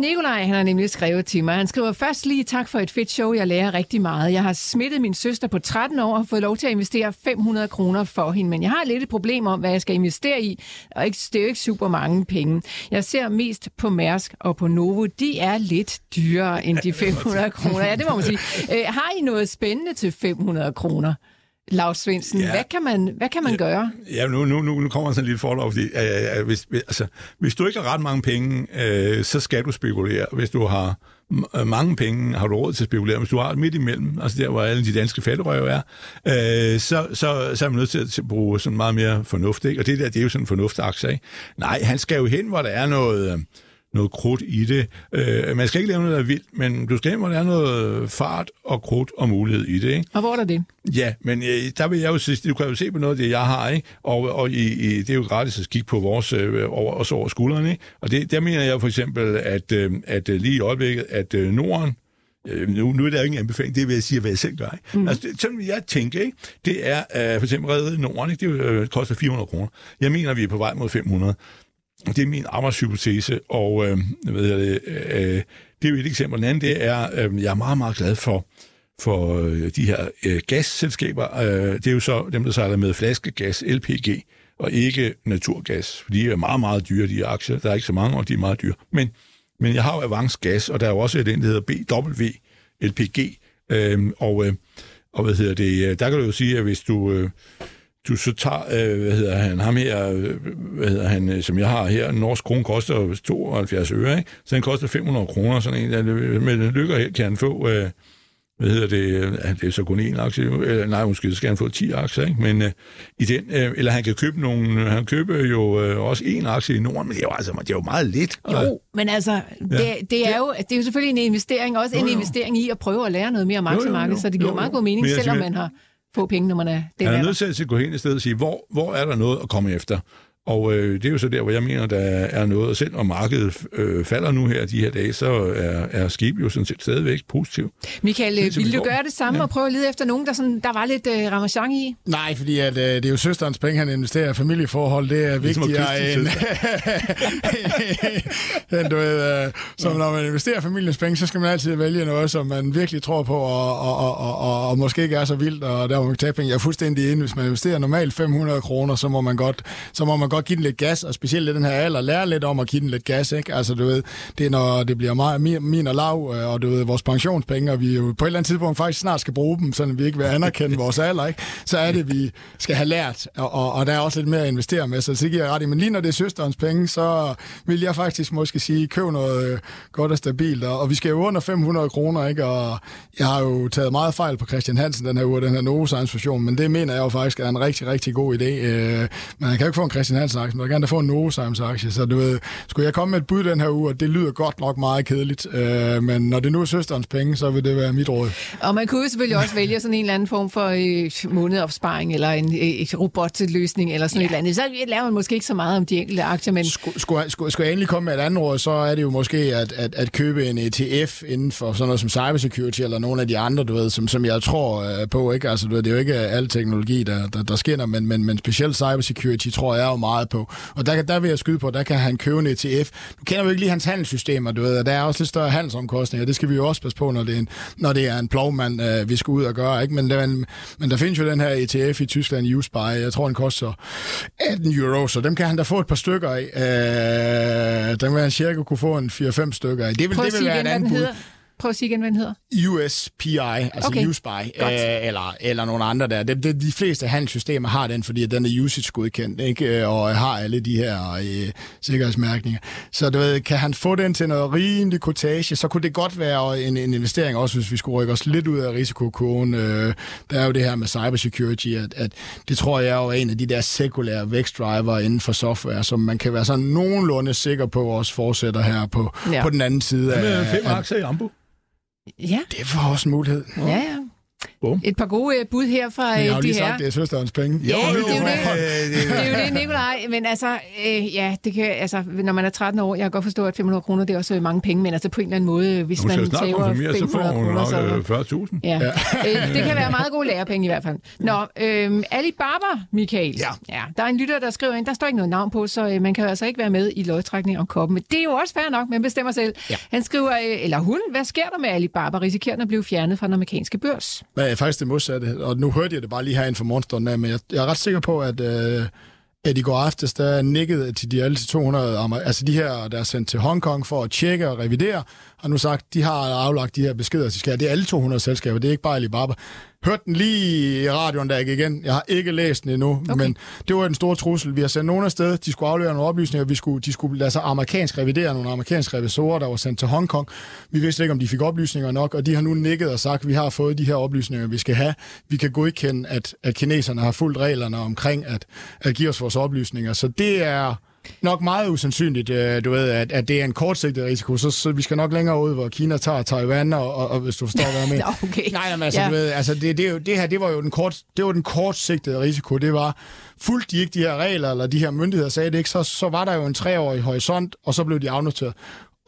Nikolaj han har nemlig skrevet til mig. Han skriver først lige tak for et fedt show. Jeg lærer rigtig meget. Jeg har smittet min søster på 13 år og fået lov til at investere 500 kroner for hende. Men jeg har lidt et problem om, hvad jeg skal investere i. Og ikke, det er jo ikke super mange penge. Jeg ser mest på Mærsk og på Novo. De er lidt dyrere end de 500 kroner. Ja, det må man sige. Øh, har I noget spændende til 500 kroner? Lars Svendsen, ja. hvad kan man, hvad kan man ja, gøre? Ja, nu, nu, nu, nu kommer sådan en lille forlov, fordi øh, hvis, altså, hvis du ikke har ret mange penge, øh, så skal du spekulere. Hvis du har mange penge, har du råd til at spekulere. Hvis du har midt imellem, altså der, hvor alle de danske fattigrøve er, øh, så, så, så er man nødt til at bruge sådan meget mere fornuft. Ikke? Og det der, det er jo sådan en fornuftaktie. Ikke? Nej, han skal jo hen, hvor der er noget... Øh, noget krudt i det. Øh, man skal ikke lave noget, der er vildt, men du skal have, der er noget fart og krudt og mulighed i det. Ikke? Og hvor er der det? Ja, men øh, der vil jeg jo sige, du kan jo se på noget af det, jeg har, ikke? og, og i, i, det er jo gratis at kigge på vores, øh, over, også over skuldrene. Ikke? Og det, der mener jeg for eksempel, at, øh, at øh, lige i øjeblikket, at øh, Norden, øh, nu, nu er der jo ingen anbefaling, det vil jeg sige, hvad jeg selv gør. Ikke? Mm. Altså, det, sådan jeg tænker, ikke? det er øh, for eksempel reddet Norden, ikke? det øh, koster 400 kroner. Jeg mener, vi er på vej mod 500. Det er min arbejdshypotese, og øh, hvad det, øh, det er jo et eksempel. Den anden, det er, øh, jeg er meget, meget glad for, for øh, de her øh, gasselskaber. Øh, det er jo så dem, der sejler med flaskegas, LPG, og ikke naturgas. For de er meget, meget dyre, de aktier. Der er ikke så mange, og de er meget dyre. Men, men jeg har jo Avance Gas, og der er jo også den, der hedder BW LPG. Øh, og, øh, og hvad hedder det, øh, der kan du jo sige, at hvis du... Øh, du så tager, øh, hvad hedder han, ham her, øh, hvad hedder han, øh, som jeg har her, en norsk krone koster 72 øre, ikke? så den koster 500 kroner, sådan en, der, med lykker her kan han få, øh, hvad hedder det, det er så kun en aktie, eller nej, måske skal han få 10 aktier, ikke? men øh, i den, øh, eller han kan købe nogle, han køber jo øh, også en aktie i Norden, men det er jo, altså, det er jo meget lidt. Jo, men altså, det, ja. det, er jo, det er jo selvfølgelig en investering, også jo, en jo. investering i at prøve at lære noget mere om aktiemarkedet, så det giver jo, jo. meget god mening, selvom man har få penge, når man er det. Han er nødt til at gå hen i stedet og sige, hvor, hvor er der noget at komme efter? Og øh, det er jo så der, hvor jeg mener, der er noget. Og selvom markedet øh, falder nu her de her dage, så er, er skib jo sådan set stadigvæk positiv. Michael, vil du gøre det samme ja. og prøve at lede efter nogen, der, sådan, der var lidt øh, ramachan i? Nej, fordi at, øh, det er jo søsterens penge, han investerer i familieforhold. Det er ligesom vigtigere end, end du ved, øh, som når man investerer familiens penge, så skal man altid vælge noget, som man virkelig tror på, og, og, og, og, og, og måske ikke er så vildt, og der må man tage penge. Jeg er fuldstændig inde. Hvis man investerer normalt 500 kroner, så må man godt, så må man godt give den lidt gas, og specielt i den her alder, lære lidt om at give den lidt gas, ikke? Altså, du ved, det er, når det bliver meget, min, min og lav, øh, og du ved, vores pensionspenge, og vi jo på et eller andet tidspunkt faktisk snart skal bruge dem, så vi ikke vil anerkende vores alder, ikke? Så er det, vi skal have lært, og, og, og der er også lidt mere at investere med, så det giver jeg ret i. Men lige når det er søsterens penge, så vil jeg faktisk måske sige, køb noget øh, godt og stabilt, og, og vi skal jo under 500 kroner, ikke? Og jeg har jo taget meget fejl på Christian Hansen den her uge, den her Novozymes fusion, men det mener jeg jo faktisk er en rigtig, rigtig god idé. Øh, man kan jo ikke få en Christian Hansen aktie, man vil gerne få en Novozymes aktie, så du ved, skulle jeg komme med et bud den her uge, og det lyder godt nok meget kedeligt, øh, men når det nu er søsterens penge, så vil det være mit råd. Og man kunne selvfølgelig også vælge sådan en eller anden form for øh, månedopsparing, eller en øh, robotløsning, eller sådan ja. et eller andet. Så laver man måske ikke så meget om de enkelte aktier, men... Skulle, skulle, skulle, skulle jeg endelig komme med et andet råd, så er det jo måske at, at, at købe en ETF inden for sådan noget som cybersecurity, eller nogle af de andre, du ved, som, som jeg tror øh, på, ikke? Altså, du ved, det er jo ikke al teknologi, der, der, der skinner, men, men, men specielt cybersecurity tror jeg jo meget på. Og der, der vil jeg skyde på, der kan han købe en ETF. Du kender jo ikke lige hans handelssystemer, du ved, og der er også lidt større handelsomkostninger. Det skal vi jo også passe på, når det er en, når det er en plovmand, øh, vi skal ud og gøre. Ikke? Men, der, men der findes jo den her ETF i Tyskland, Usbuy. Jeg tror, den koster 18 euro, så dem kan han da få et par stykker af. Øh, dem vil han cirka kunne få en 4-5 stykker af. Det vil, det vil være en anden bud. Prøv at sige igen, hvad den hedder. USPI, altså okay. USPI, øh, eller, eller nogle andre der. De, de, de fleste handelssystemer har den, fordi den er usage-godkendt, ikke? Øh, og har alle de her øh, sikkerhedsmærkninger. Så du ved, kan han få den til noget rimelig kortage, så kunne det godt være en, en investering, også hvis vi skulle rykke os lidt ud af risikokurven. Øh, der er jo det her med cybersecurity, at, at det tror jeg er en af de der sekulære vækstdriver inden for software, som man kan være sådan nogenlunde sikker på også fortsætter her på, ja. på den anden side. Af, fem aktier i Ambu. Ja. Det var også en mulighed. Ja, ja. Bum. Et par gode øh, bud her fra Jeg har øh, jo de lige her. sagt, det er søsterens penge. Ja, det er jo det. det. Er jo det, Nikolaj. Men altså, øh, ja, det kan, altså, når man er 13 år, jeg kan godt forstå, at 500 kroner, det er også øh, mange penge, men altså på en eller anden måde, hvis man tager konfirmere, så får 500 hun kroner, nok så... øh, 40.000. Ja, øh, det kan være meget gode lærepenge i hvert fald. Nå, øh, Alibaba, Michael. Ja. ja. Der er en lytter, der skriver ind, der står ikke noget navn på, så øh, man kan jo altså ikke være med i lodtrækning om koppen. Men det er jo også fair nok, man bestemmer selv. Ja. Han skriver, øh, eller hun, hvad sker der med Alibaba? Risikerer den at blive fjernet fra den amerikanske børs? Er faktisk det modsatte, og nu hørte jeg det bare lige herinde for morgenstunden af, men jeg, jeg er ret sikker på, at, øh, at i går aftes, der nikkede til de alle de 200, altså de her, der er sendt til Hongkong for at tjekke og revidere, har nu sagt, de har aflagt de her beskeder, de skal have. Det er alle 200 selskaber, det er ikke bare Alibaba. Hørte den lige i radioen, der jeg gik igen. Jeg har ikke læst den endnu, okay. men det var en stor trussel. Vi har sendt nogen afsted, de skulle aflevere nogle oplysninger, vi skulle, de skulle lade sig amerikansk revidere nogle amerikanske revisorer, der var sendt til Hongkong. Vi vidste ikke, om de fik oplysninger nok, og de har nu nikket og sagt, at vi har fået de her oplysninger, vi skal have. Vi kan godkende, at, at kineserne har fulgt reglerne omkring at, at give os vores oplysninger. Så det er nok meget usandsynligt, øh, du ved, at, at det er en kortsigtet risiko. Så, så vi skal nok længere ud, hvor Kina tager Taiwan, og, og, og hvis du forstår, hvad jeg mener. Okay. Nej, men altså, Ja. du ved, altså det, det, det her, det var jo den, kort, det var den kortsigtede risiko. Det var, fulgte de ikke de her regler, eller de her myndigheder sagde det ikke, så, så var der jo en treårig horisont, og så blev de afnoteret.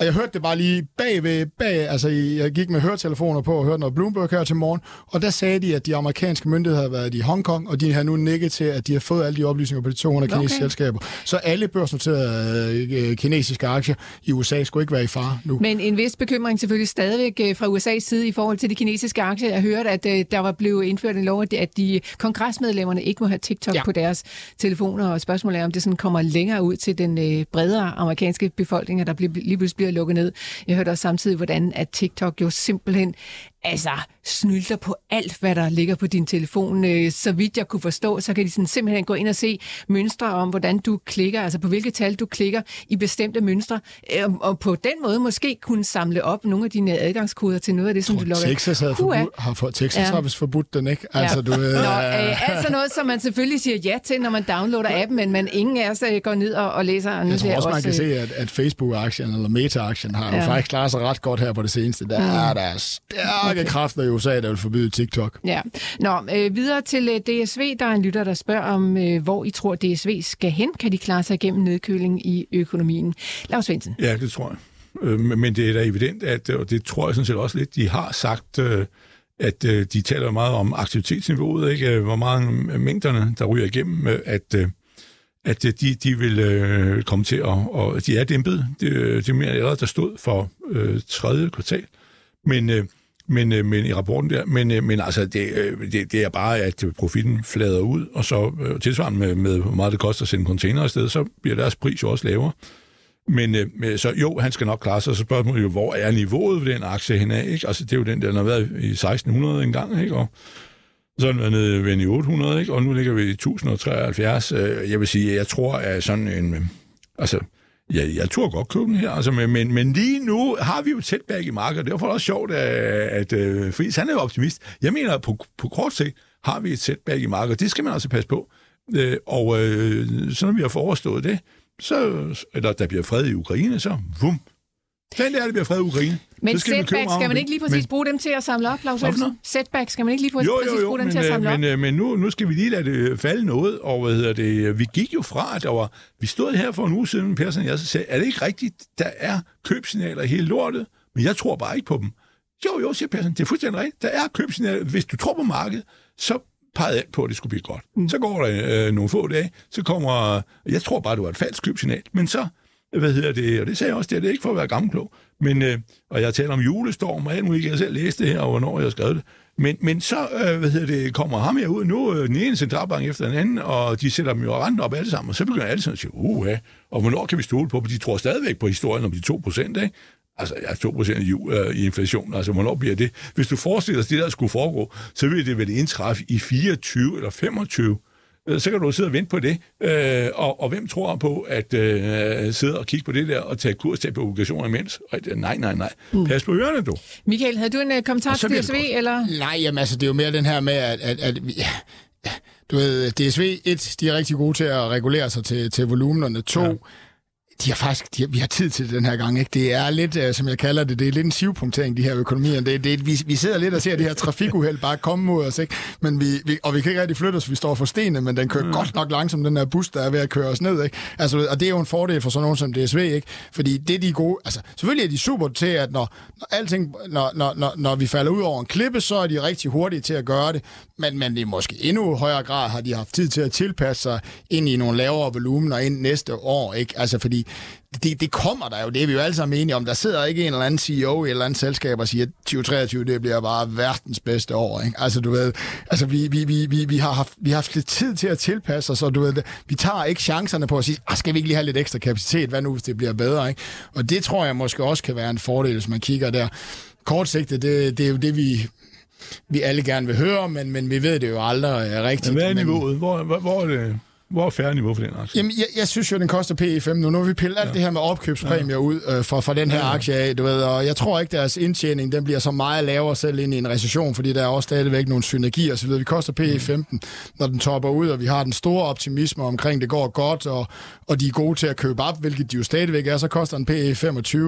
Og jeg hørte det bare lige bagved, bag, altså jeg gik med høretelefoner på og hørte noget Bloomberg her til morgen, og der sagde de, at de amerikanske myndigheder havde været i Hongkong, og de har nu nikket til, at de har fået alle de oplysninger på de 200 Okay. kinesiske selskaber. Så alle børsnoterede øh, kinesiske aktier i USA skulle ikke være i fare nu. Men en vis bekymring selvfølgelig stadigvæk øh, fra USA's side i forhold til de kinesiske aktier. Jeg hørte, at øh, der var blevet indført en lov, at de- kongresmedlemmerne ikke må have TikTok. Ja. på deres telefoner, og spørgsmålet er, om det sådan kommer længere ud til den øh, bredere amerikanske befolkning, at der bliver, lige pludselig bliver lukket ned. Jeg hørte også samtidig, hvordan at TikTok jo simpelthen altså snylter på alt, hvad der ligger på din telefon. Øh, Så vidt jeg kunne forstå, så kan de sådan simpelthen gå ind og se mønstre om, hvordan du klikker, altså på hvilke tal du klikker i bestemte mønstre, øh, og på den måde måske kunne samle op nogle af dine adgangskoder til noget af det, som du logger. Texas havde forbudt, har for, Texas Ja. ja. har vist forbudt den, ikke? Altså, du ved, Nå, øh, øh, altså noget, som man selvfølgelig siger ja til, når man downloader appen, men man ingen af os øh, går ned og, og læser. Og Jeg tror også, man kan øh, se, at, at Facebook-aktien eller Meta-aktien har Ja. ja. jo faktisk klaret sig ret godt her på det seneste. Der er der stærke kræfter i USA, der vil forbyde TikTok. Ja. Nå, øh, videre til øh, DSV. Der er en lytter, der spørger om, øh, hvor I tror, DSV skal hen. Kan de klare sig igennem nedkøling i økonomien? Lars Svendsen. Ja, det tror jeg. Øh, Men det er da evident, at, og det tror jeg sådan set også lidt, de har sagt, øh, at øh, de taler meget om aktivitetsniveauet, ikke? Øh, hvor meget øh, mængderne, der ryger igennem, øh, at, øh, at de, de vil øh, komme til at, og de er dæmpet. Det, det mener jeg allerede, der stod for øh, tredje kvartal. Men, øh, men, øh, men i rapporten der, men, øh, men altså, det, øh, det, det er bare, at profitten flader ud, og så øh, tilsvarende med, med, hvor meget det koster at sende container afsted, så bliver deres pris jo også lavere. Men øh, så jo, han skal nok klare sig, så spørgsmålet jo, hvor er niveauet ved den aktie henne ikke? Altså, det er jo den, der har været i 1600 engang, ikke? Og så har den været nede ved i 800, ikke? Og nu ligger vi i 1073. Øh, jeg vil sige, jeg tror, at sådan en... Øh, altså, Ja, jeg tror godt købe den her, altså, men, men, men lige nu har vi jo tæt bag i markedet. Det er også sjovt, at, at uh, Friis, han er jo optimist. Jeg mener, at på, på kort sigt har vi et setback i markedet. Det skal man altså passe på. Øh, og øh, så når vi har forestået det, så, eller der bliver fred i Ukraine, så vum. Den der, der bliver fred i Ukraine. Men så skal setback, skal man det. ikke lige præcis Men- bruge dem til at samle op, Lars noget? Setback, skal man ikke lige præcis, Jo, præcis jo, jo, bruge dem men, til at samle øh, op? men, øh, men nu, nu skal vi lige lade det falde noget, og hvad hedder det, vi gik jo fra, at der var, vi stod her for en uge siden, Persson og jeg, så sagde, er det ikke rigtigt, der er købsignaler i hele lortet, men jeg tror bare ikke på dem. Jo, jo, siger Persson, det er fuldstændig rigtigt, der er købsignaler. Hvis du tror på markedet, så pegede alt på, at det skulle blive godt. Mm. Så går der øh, nogle få dage, så kommer, jeg tror bare, det var et falsk købsignal, men så, hvad hedder det, og det sagde jeg også, det er det ikke for at være gammelklog, men, øh, og jeg taler om julestorm, og alt muligt, jeg selv læste det her, og hvornår jeg skrev det, men, men så, øh, hvad hedder det, kommer ham her ud. Nu, øh, den ene centralbank efter den anden, og de sætter dem jo rent op alle sammen, og så begynder alle sådan at sige, uh, og hvornår kan vi stole på, for de tror stadigvæk på historien om de 2 procent, ikke? Altså, ja, 2 procent i, øh, i inflation, altså, hvornår bliver det? Hvis du forestiller dig, det der skulle foregå, så ville det vel indtræffe i 24 eller 25, så kan du sidde og vente på det. Øh, og, og hvem tror på at øh, sidde og kigge på det der og tage kurs til på obligationer imens? Øh, nej, nej, nej. Mm. Pas på ørerne, du. Michael, havde du en uh, kommentar til DSV, godt. eller? Nej, jamen altså, det er jo mere den her med, at, at, at vi- ja, du ved, DSV, et, de er rigtig gode til at regulere sig til, til volumenerne. To, ja. De har faktisk, de har, vi har tid til det den her gang. Ikke? Det er lidt, uh, som jeg kalder det, det er lidt en sivpunktering, de her økonomier. Det, det, vi, vi sidder lidt og ser det her trafikuheld bare komme mod os, ikke? Men vi, vi, og vi kan ikke rigtig flytte os, vi står for stenene, men den kører mm. godt nok langsomt, den her bus, der er ved at køre os ned. Ikke? Altså, og det er jo en fordel for sådan nogen som DSV, ikke? fordi det er de gode, altså selvfølgelig er de super til, at når, når, alting, når, når, når, når vi falder ud over en klippe, så er de rigtig hurtige til at gøre det, men, men det er måske endnu højere grad har de haft tid til at tilpasse sig ind i nogle lavere volumener ind næste år, ikke? Altså, fordi det, det kommer der jo, det er vi jo alle sammen enige om. Der sidder ikke en eller anden CEO i et eller andet selskab og siger, at 2023, det bliver bare verdens bedste år, ikke? Altså, du ved, altså, vi, vi, vi, vi, vi, har haft, vi har haft lidt tid til at tilpasse os, og du ved, vi tager ikke chancerne på at sige, ah, skal vi ikke lige have lidt ekstra kapacitet, hvad nu, hvis det bliver bedre, ikke? Og det tror jeg måske også kan være en fordel, hvis man kigger der. Kortsigtet, det, det er jo det, vi vi alle gerne vil høre, men, men vi ved det jo aldrig rigtigt. Men hvad er niveauet? Hvor, hvor, hvor er det? Hvor er færre niveau for den aktie? Jamen, jeg, jeg synes jo, den koster PE5 nu. Nu har vi pillet alt ja. det her med opkøbspræmier ja. ud øh, fra, fra den her ja. aktie af, du ved, og jeg tror ikke, deres indtjening den bliver så meget lavere selv ind i en recession, fordi der er også stadigvæk nogle synergier osv. Vi koster PE15, mm. når den topper ud, og vi har den store optimisme omkring, det går godt, og, og de er gode til at købe op, hvilket de jo stadigvæk er, så koster den PE25.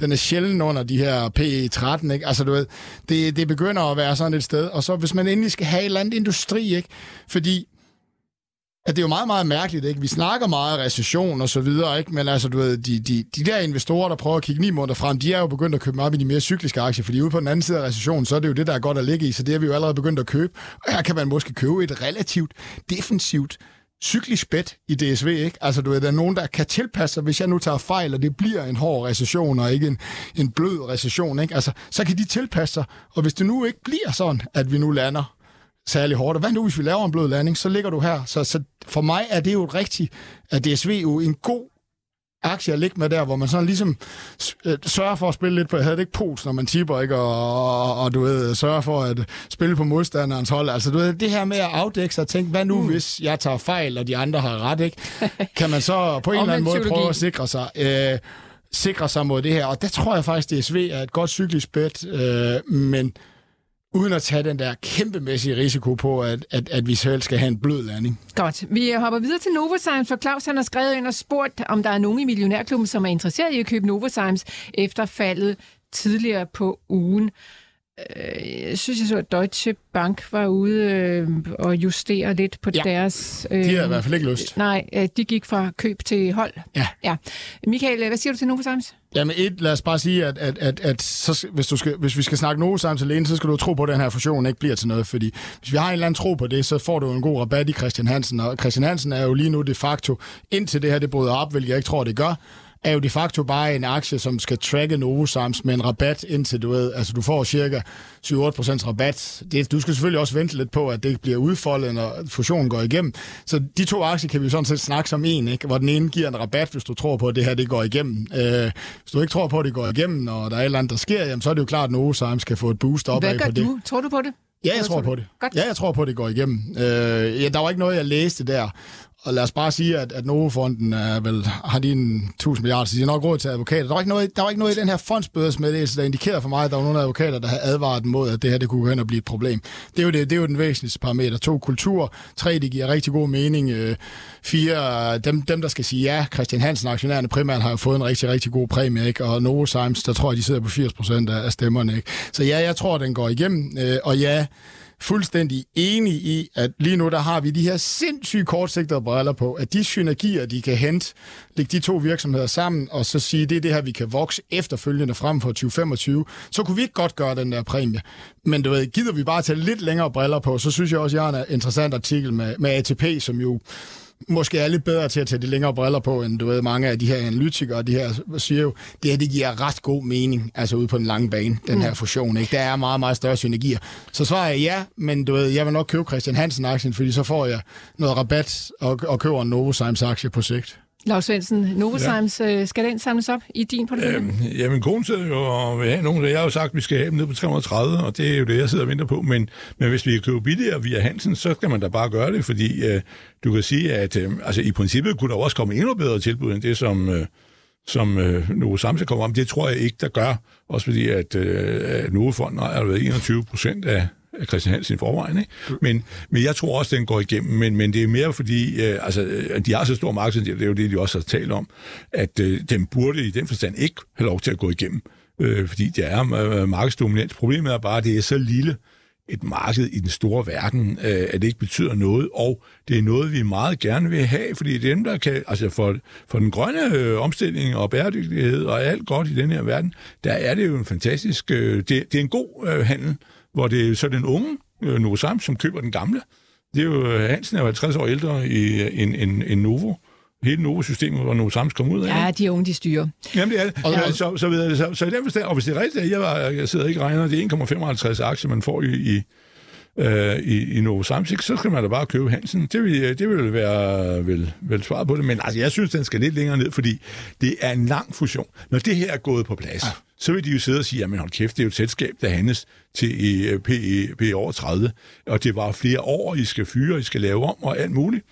Den er sjældent under de her PE13, ikke? Altså, du ved, det, det begynder at være sådan et sted, og så hvis man endelig skal have et eller andet industri, ikke? Fordi at det er jo meget, meget mærkeligt, ikke? Vi snakker meget recession og så videre, ikke? Men altså, du ved, de, de, de der investorer, der prøver at kigge ni måneder frem, de er jo begyndt at købe op i de mere cykliske aktier, fordi ude på den anden side af recessionen, så er det jo det, der er godt at ligge i, så det er vi jo allerede begyndt at købe. Og her kan man måske købe et relativt defensivt cyklisk bet i DSV, ikke? Altså, du ved, der er nogen, der kan tilpasse sig, hvis jeg nu tager fejl, og det bliver en hård recession, og ikke en, en blød recession, ikke? Altså, så kan de tilpasse sig, og hvis det nu ikke bliver sådan, at vi nu lander særlig hårdt. Og hvad nu, hvis vi laver en blød landing, så ligger du her. Så, så for mig er det jo rigtigt, at DSV jo en god aktie at ligge med der, hvor man sådan ligesom øh, sørger for at spille lidt på, jeg havde det ikke pols, når man tipper, ikke? Og, og, og, du ved, sørger for at spille på modstanderens hold. Altså, du ved, det her med at afdække sig og tænke, hvad nu, mm. hvis jeg tager fejl, og de andre har ret, ikke? Kan man så på en eller anden måde prøve at sikre sig, øh, sikre sig mod det her? Og der tror jeg faktisk, DSV er et godt cyklisk bet, øh, men uden at tage den der kæmpemæssige risiko på, at, at, at vi selv skal have en blød landing. Godt. Vi hopper videre til Novozymes, for Claus han har skrevet ind og spurgt, om der er nogen i Millionærklubben, som er interesseret i at købe Novozymes efter faldet tidligere på ugen. Øh, jeg synes, jeg så, at Deutsche Bank var ude øh, og justere lidt på ja. deres... Øh, de har i hvert fald ikke lyst. Nej, øh, de gik fra køb til hold. Ja. ja. Michael, hvad siger du til Novozymes? Jamen et, lad os bare sige, at, at, at, at så, hvis, du skal, hvis vi skal snakke Novozymes alene, så skal du tro på, at den her fusion ikke bliver til noget, fordi hvis vi har en eller anden tro på det, så får du en god rabat i Christian Hansen, og Christian Hansen er jo lige nu de facto, indtil det her det bryder op, hvilket jeg ikke tror, det gør, er jo de facto bare en aktie, som skal tracke Novozymes med en rabat indtil du ved, altså du får cirka 7-8% rabat. Det, du skal selvfølgelig også vente lidt på, at det bliver udfoldet, når fusionen går igennem. Så de to aktier kan vi jo sådan set snakke som en, ikke? hvor den ene giver en rabat, hvis du tror på, at det her det går igennem. Øh, hvis du ikke tror på, at det går igennem, og der er et eller andet, der sker, jamen, så er det jo klart, at Novozymes kan få et boost op Hvad gør på du? Tror du på det? Ja, jeg tror på det. Godt. Ja, jeg tror på, at det går igennem. Øh, ja, der var ikke noget, jeg læste der. Og lad os bare sige, at, at Novofonden er vel, har de en 1000 milliarder, så de har nok råd til advokater. Der var ikke noget, der var ikke noget i den her fondsbødesmeddelelse, der indikerede for mig, at der var nogle advokater, der havde advaret mod, at det her det kunne gå hen og blive et problem. Det er jo, det, det er jo den væsentligste parameter. To, kultur. Tre, det giver rigtig god mening. Øh, fire, dem, dem, der skal sige ja, Christian Hansen, aktionærerne primært, har jo fået en rigtig, rigtig god præmie, ikke? og Sims der tror jeg, de sidder på 80 procent af stemmerne. Ikke? Så ja, jeg tror, den går igennem, øh, og ja, fuldstændig enig i, at lige nu der har vi de her sindssygt kortsigtede briller på, at de synergier, de kan hente, lægge de to virksomheder sammen, og så sige, det er det her, vi kan vokse efterfølgende frem for 2025, så kunne vi ikke godt gøre den der præmie. Men du ved, gider vi bare tage lidt længere briller på, så synes jeg også, jeg har en interessant artikel med, med ATP, som jo måske er lidt bedre til at tage de længere briller på, end du ved, mange af de her analytikere, de her siger jo, det her det giver ret god mening, altså ude på den lange bane, den mm. her fusion. Ikke? Der er meget, meget større synergier. Så svarer jeg ja, men du ved, jeg vil nok købe Christian Hansen-aktien, fordi så får jeg noget rabat og, og køber en Novozymes-aktie på sigt. Lars Svendsen, Novozymes, ja. Øh, skal den samles op i din portefølje? Øhm, jamen, konen sidder jo og vil have nogen. Jeg har jo sagt, at vi skal have dem ned på 330, og det er jo det, jeg sidder og venter på. Men, men hvis vi kan købe billigere via Hansen, så skal man da bare gøre det, fordi øh, du kan sige, at øh, altså, i princippet kunne der også komme endnu bedre tilbud end det, som... Øh, som øh, Novozymes kommer om. Det tror jeg ikke, der gør. Også fordi, at, øh, at Novofonden har været 21 procent af Christian Hansen i forvejen. Ikke? Men, men jeg tror også, den går igennem. Men, men det er mere fordi, øh, altså, øh, de har så stor markedsandel, det er jo det, de også har talt om, at øh, den burde i den forstand ikke have lov til at gå igennem. Øh, fordi det er øh, markedsdominant. Problemet er bare, at det er så lille, et marked i den store verden, øh, at det ikke betyder noget, og det er noget, vi meget gerne vil have, fordi det er dem, der kan, altså for, for den grønne øh, omstilling og bæredygtighed og alt godt i den her verden, der er det jo en fantastisk, øh, det, det er en god øh, handel, hvor det er så den unge øh, Novozymes, som køber den gamle. Det er jo, øh, Hansen er jo 50 år ældre i, end, end, end Novo, hele Novo-systemet, hvor Novozymes kom ud af. Ja, de unge, de styrer. Jamen, det er det. Og, ja. så, så, så, så, så i den forstand, og hvis det er rigtigt, jeg, var, jeg sidder ikke og regner, det er 1,55 aktier, man får i, i, øh, i, i Novo Samsik, så skal man da bare købe Hansen. Det vil, det vil være vel, vel svaret på det. Men altså, jeg synes, den skal lidt længere ned, fordi det er en lang fusion. Når det her er gået på plads, ja. så vil de jo sidde og sige, jamen hold kæft, det er jo et selskab, der handles til i PE, PE over 30, og det var flere år, I skal fyre, I skal lave om og alt muligt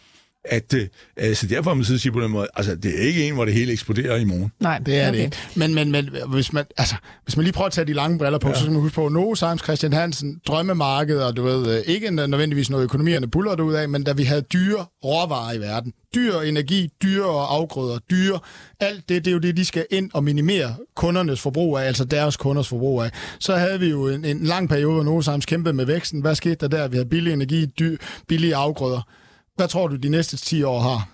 at øh, altså derfor man sige på den måde, altså det er ikke en, hvor det hele eksploderer i morgen. Nej, det er okay. det ikke. Men, men, men hvis, man, altså, hvis man lige prøver at tage de lange briller på, ja. så skal man huske på, Novo Science, Christian Hansen, drømmemarked, og du ved, øh, ikke nødvendigvis noget økonomierne buller det ud af, men da vi havde dyre råvarer i verden, dyr energi, dyre afgrøder, dyre, alt det, det er jo det, de skal ind og minimere kundernes forbrug af, altså deres kunders forbrug af. Så havde vi jo en, en lang periode, hvor Novo Science kæmpede med væksten. Hvad skete der der? Vi havde billig energi, dyr, billige afgrøder hvad tror du, de næste 10 år har?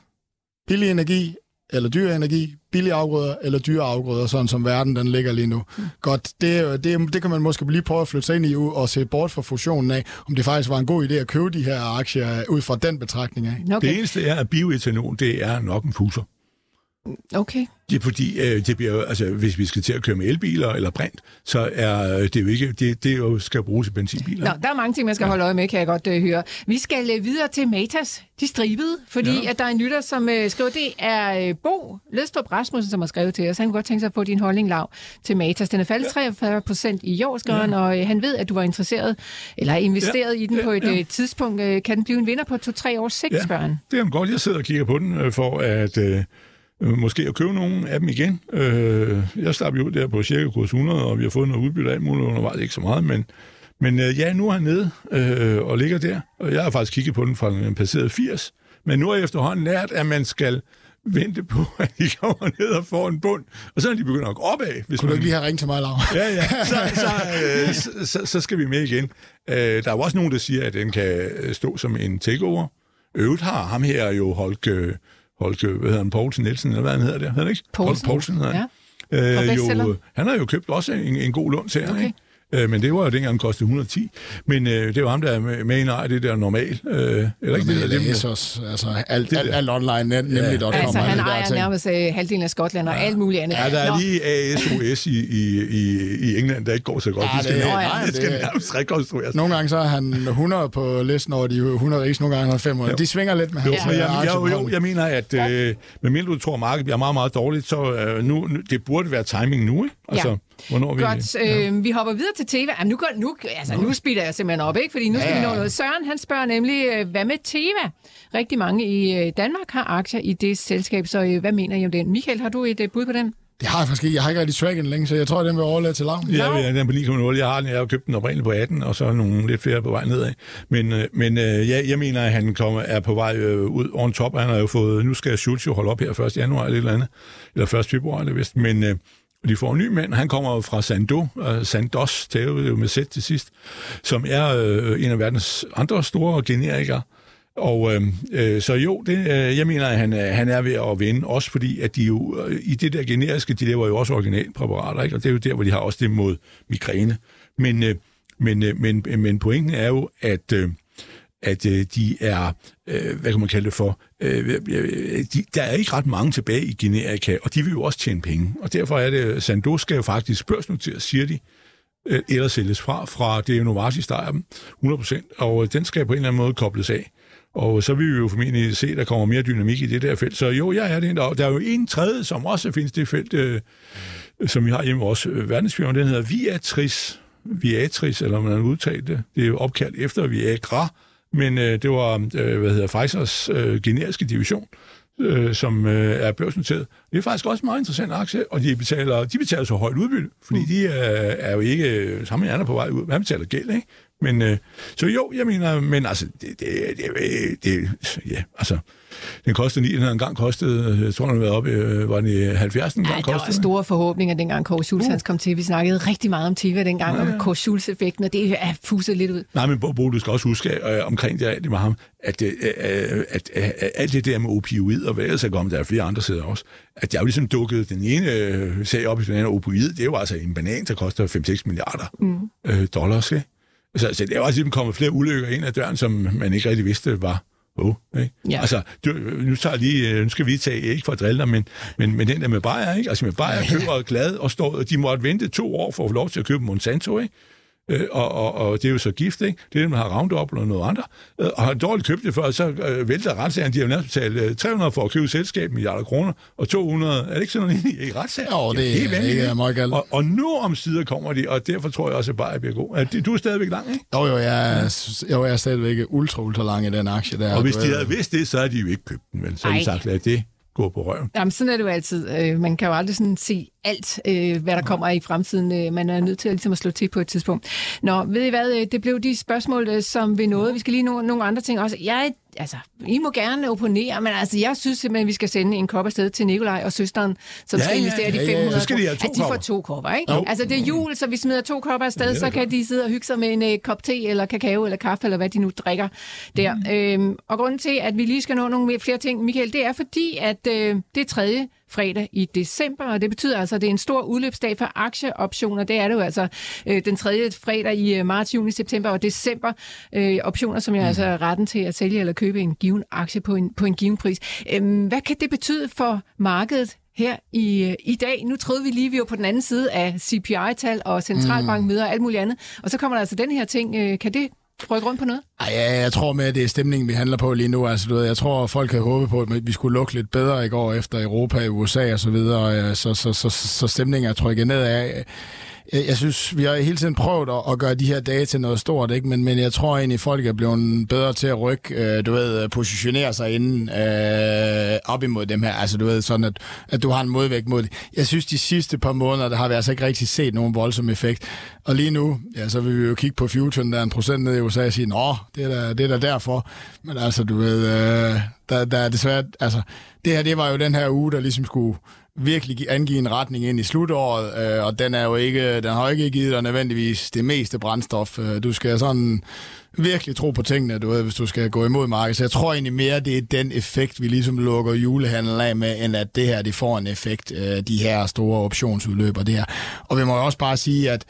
Billig energi, eller dyr energi, billige afgrøder eller dyre afgrøder, sådan som verden den ligger lige nu. Mm. Godt, det, det, det kan man måske lige prøve at flytte sig ind i og se bort fra fusionen af, om det faktisk var en god idé at købe de her aktier ud fra den betragtning af. Okay. Det eneste er, at bioetanol, det er nok en fuser. Okay. Det er fordi, øh, det bliver, altså, hvis vi skal til at køre med elbiler eller brint, så er det jo ikke, det, det jo skal bruges i benzinbiler. Nå, der er mange ting, man skal holde øje med, kan jeg godt øh, høre. Vi skal øh, videre til Matas, de stribede, fordi ja. at der er en lytter, som øh, skriver, det er øh, Bo Løstrup Rasmussen, som har skrevet til os. Han kunne godt tænke sig at få din holdning, Lav, til Matas. Den er faldet ja. 43 procent i år, skriver ja. han, og øh, han ved, at du var interesseret, eller investeret ja. i den ja. på et ja. øh, tidspunkt. Øh, kan den blive en vinder på to-tre års sigt, ja. spørger han? Det er godt, jeg sidder og kigger på den, øh, for at... Øh, øh, måske at købe nogle af dem igen. Øh, jeg startede jo der på cirka kurs 100, og vi har fået noget udbytte af muligt undervejs, ikke så meget, men, men øh, ja, nu er han nede øh, og ligger der, og jeg har faktisk kigget på den fra den passerede 80, men nu har jeg efterhånden lært, at man skal vente på, at de kommer ned og får en bund, og så er de begyndt at gå opad. Hvis Kunne man... du ikke lige have ringet til mig, Laura? Ja, ja, så, så, øh, så, så, så skal vi med igen. Øh, der er jo også nogen, der siger, at den kan stå som en takeover. Øvrigt har ham her jo holdt... Øh, Holke, hvad hedder han, Poulsen Nielsen, eller hvad han hedder det? Hedder ikke? Poulsen. Poulsen han. Ja. Øh, jo, han har jo købt også en, en god lund til okay. ikke? Øh, men det var jo dengang, den kostede 110. Men øh, det var ham, der er med i nej, det der normal. Øh, eller ikke det, det, det også, altså alt, alt, alt online, nemlig ja. .com. Altså, han ejer nærmest øh, halvdelen af Skotland og ja. alt muligt andet. Ja, der er Nå. lige ASOS i, i, i, i England, der ikke går så godt. Ja, det, det, skal, nej, det skal nærmest rekonstrueres. Nogle gange så er han 100 på listen over de 100 rigeste, nogle gange er 500. Jo. De svinger lidt med jo, hans ja. jeg, jeg, jo, jeg mener, at øh, medmindre du tror, at markedet bliver meget, meget dårligt, så øh, nu, det burde være timing nu, ikke? Altså, ja. Hvornår vi... Godt, øh, ja. vi hopper videre til Teva. Jamen, nu, går, nu, altså, nu speeder jeg simpelthen op, ikke? fordi nu skal ja. vi nå noget. Søren, han spørger nemlig, øh, hvad med Teva? Rigtig mange i øh, Danmark har aktier i det selskab, så øh, hvad mener I om den? Michael, har du et bud på den? Det har jeg faktisk ikke. Jeg har ikke rigtig tracket den længe, så jeg tror, den vil overlade til lav. Ja, ja, den på 9,0. Jeg har den. Jeg har købt den oprindeligt på 18, og så nogle lidt flere på vej nedad. Men, men ja, jeg mener, at han kommer, er på vej ud on top. Han har jo fået, nu skal Schultz jo holde op her 1. januar eller, eller andet. Eller 1. februar, det vist. Men, de får en ny mand, han kommer fra Sando, uh, Sandos, det er jo med sæt til sidst, som er uh, en af verdens andre store generikere. Og øh, øh, så jo, det, øh, jeg mener, at han, øh, han er ved at vinde, også fordi, at de jo, øh, i det der generiske, de laver jo også originalpræparater, ikke? og det er jo der, hvor de har også det mod migræne. Men, øh, men, øh, men, øh, men pointen er jo, at, øh, at øh, de er, øh, hvad kan man kalde det for, øh, de, der er ikke ret mange tilbage i generika, og de vil jo også tjene penge. Og derfor er det, Sandoz skal jo faktisk børsnoteres, siger de, øh, eller sælges fra, fra det er jo Novartis, der dem 100%, og øh, den skal på en eller anden måde kobles af. Og øh, så vil vi jo formentlig se, at der kommer mere dynamik i det der felt. Så jo, jeg er det. Der er jo en tredje, som også findes det felt, øh, som vi har hjemme også øh, verdensfirma, den hedder Viatris. Viatris, eller man har udtalt det. Det er jo opkaldt efter Viagra, men øh, det var, øh, hvad hedder Pfizers øh, generiske division, øh, som øh, er børsnoteret. Det er faktisk også en meget interessant aktie, og de betaler, de betaler så højt udbytte, fordi mm. de er, er jo ikke samme andre på vej ud. Man betaler gæld, ikke? Men, øh, så jo, jeg mener, men altså, det, det, det, det ja, altså, den kostede 9, den en gang kostede, jeg tror, den har været oppe, øh, var den i 70 en Ja, gang der var kostede. store forhåbninger, dengang Kåre Schultz uh. kom til. Vi snakkede rigtig meget om Tiva dengang, ja, ja. om Kåre Schultz-effekten, og det er fuset lidt ud. Nej, men Bo, du skal også huske øh, omkring det, det med ham, at, øh, øh, at, øh, alt det der med opioid, og hvad ellers er kommet, der er flere andre sider også, at jeg jo ligesom dukket den ene øh, sag op i den anden opioid, det er jo altså en banan, der koster 5-6 milliarder mm. øh, dollars, ikke? Så, så det er også ligesom kommet flere ulykker ind ad døren, som man ikke rigtig vidste var Oh, ikke? Ja. Altså, du, nu, tager lige, øh, nu skal vi tage, ikke for at drille dig, men, men, men den der med Bayer, ikke? Altså med Bayer køber glad og står, de måtte vente to år for at få lov til at købe Monsanto, ikke? Øh, og, og, og, det er jo så gift, ikke? Det er det, man har Roundup eller noget andet. Øh, og har dårligt købt det før, så øh, vælter retssagen. De har jo nærmest betalt øh, 300 for at købe selskab milliarder kroner, og 200, er det ikke sådan noget i, i retssagen? Jo, det er helt vanvittigt, ikke ikke? meget galt. Og, og nu om sider kommer de, og derfor tror jeg også, at Bayer bliver god. Er det- Du er stadigvæk lang, ikke? Jo, jo, jeg er, jo, jeg er stadigvæk ultra, ultra lang i den aktie der. Og hvis de ved- havde vidst det, så havde de jo ikke købt den, men så har de sagt, lad det gå på røven. Jamen, sådan er det jo altid. Øh, Man kan jo aldrig sådan se alt, øh, hvad der kommer i fremtiden. Øh, Man er nødt til at, ligesom at slå til på et tidspunkt. Nå, ved I hvad? øh, Det blev de spørgsmål, øh, som vi nåede. Vi skal lige nå nogle andre ting også. Jeg, altså, I må gerne opponere, men altså, jeg synes simpelthen, at vi skal sende en kop afsted til Nikolaj og søsteren, som Ja, skal ja, investere de ja, ja, 500 så skal de have to At de får to kopper, ikke? Jo. Altså, det er jul, så vi smider to kopper afsted, Ja, så kan de sidde og hygge sig med en øh, kop te, eller kakao, eller kaffe, eller hvad de nu drikker der. Mm. Øhm, og grunden til, at vi lige skal nå nogle flere ting, Michael, det er fordi, at øh, det er tredje fredag i december, og det betyder altså, at det er en stor udløbsdag for aktieoptioner. Det er det jo altså øh, den tredje fredag i øh, marts, juni, september og december. Øh, optioner, som jeg mm. altså er retten til at sælge eller købe en given aktie på en, på en given pris. Øhm, hvad kan det betyde for markedet her i, øh, i dag. Nu troede vi lige, vi var på den anden side af CPI-tal og centralbankmøder og alt muligt andet. Og så kommer der altså den her ting. Øh, Kan det rykke rundt på noget? Ej, ja, jeg tror med, at det er stemningen, vi handler på lige nu. Altså, du ved, jeg tror, folk havde håbet på, at vi skulle lukke lidt bedre i går efter Europa, USA og så videre. Så, så, så, så, så stemningen er trykket nedad. Jeg, jeg synes, vi har hele tiden prøvet at, at gøre de her dage til noget stort, ikke? Men, men jeg tror egentlig, folk er blevet bedre til at rykke, øh, du ved, øh, positionere sig inden øh, op imod dem her. Altså, du ved, sådan at, at du har en modvægt mod det. Jeg synes, de sidste par måneder, der har vi altså ikke rigtig set nogen voldsom effekt. Og lige nu, ja, så vil vi jo kigge på futuren, der er en procent ned i USA og sige, nå, det er da, det er da derfor. Men altså, du ved, øh, der, der er desværre, altså, det her, det var jo den her uge, der ligesom skulle virkelig angive en retning ind i slutåret, øh, og den er jo ikke, den har jo ikke givet dig nødvendigvis det meste brændstof. Øh, du skal sådan virkelig tro på tingene, du ved, hvis du skal gå imod markedet. Så jeg tror egentlig mere, det er den effekt, vi ligesom lukker julehandlen af med, end at det her, det får en effekt, øh, de her store optionsudløb og det her. Og vi må jo også bare sige, at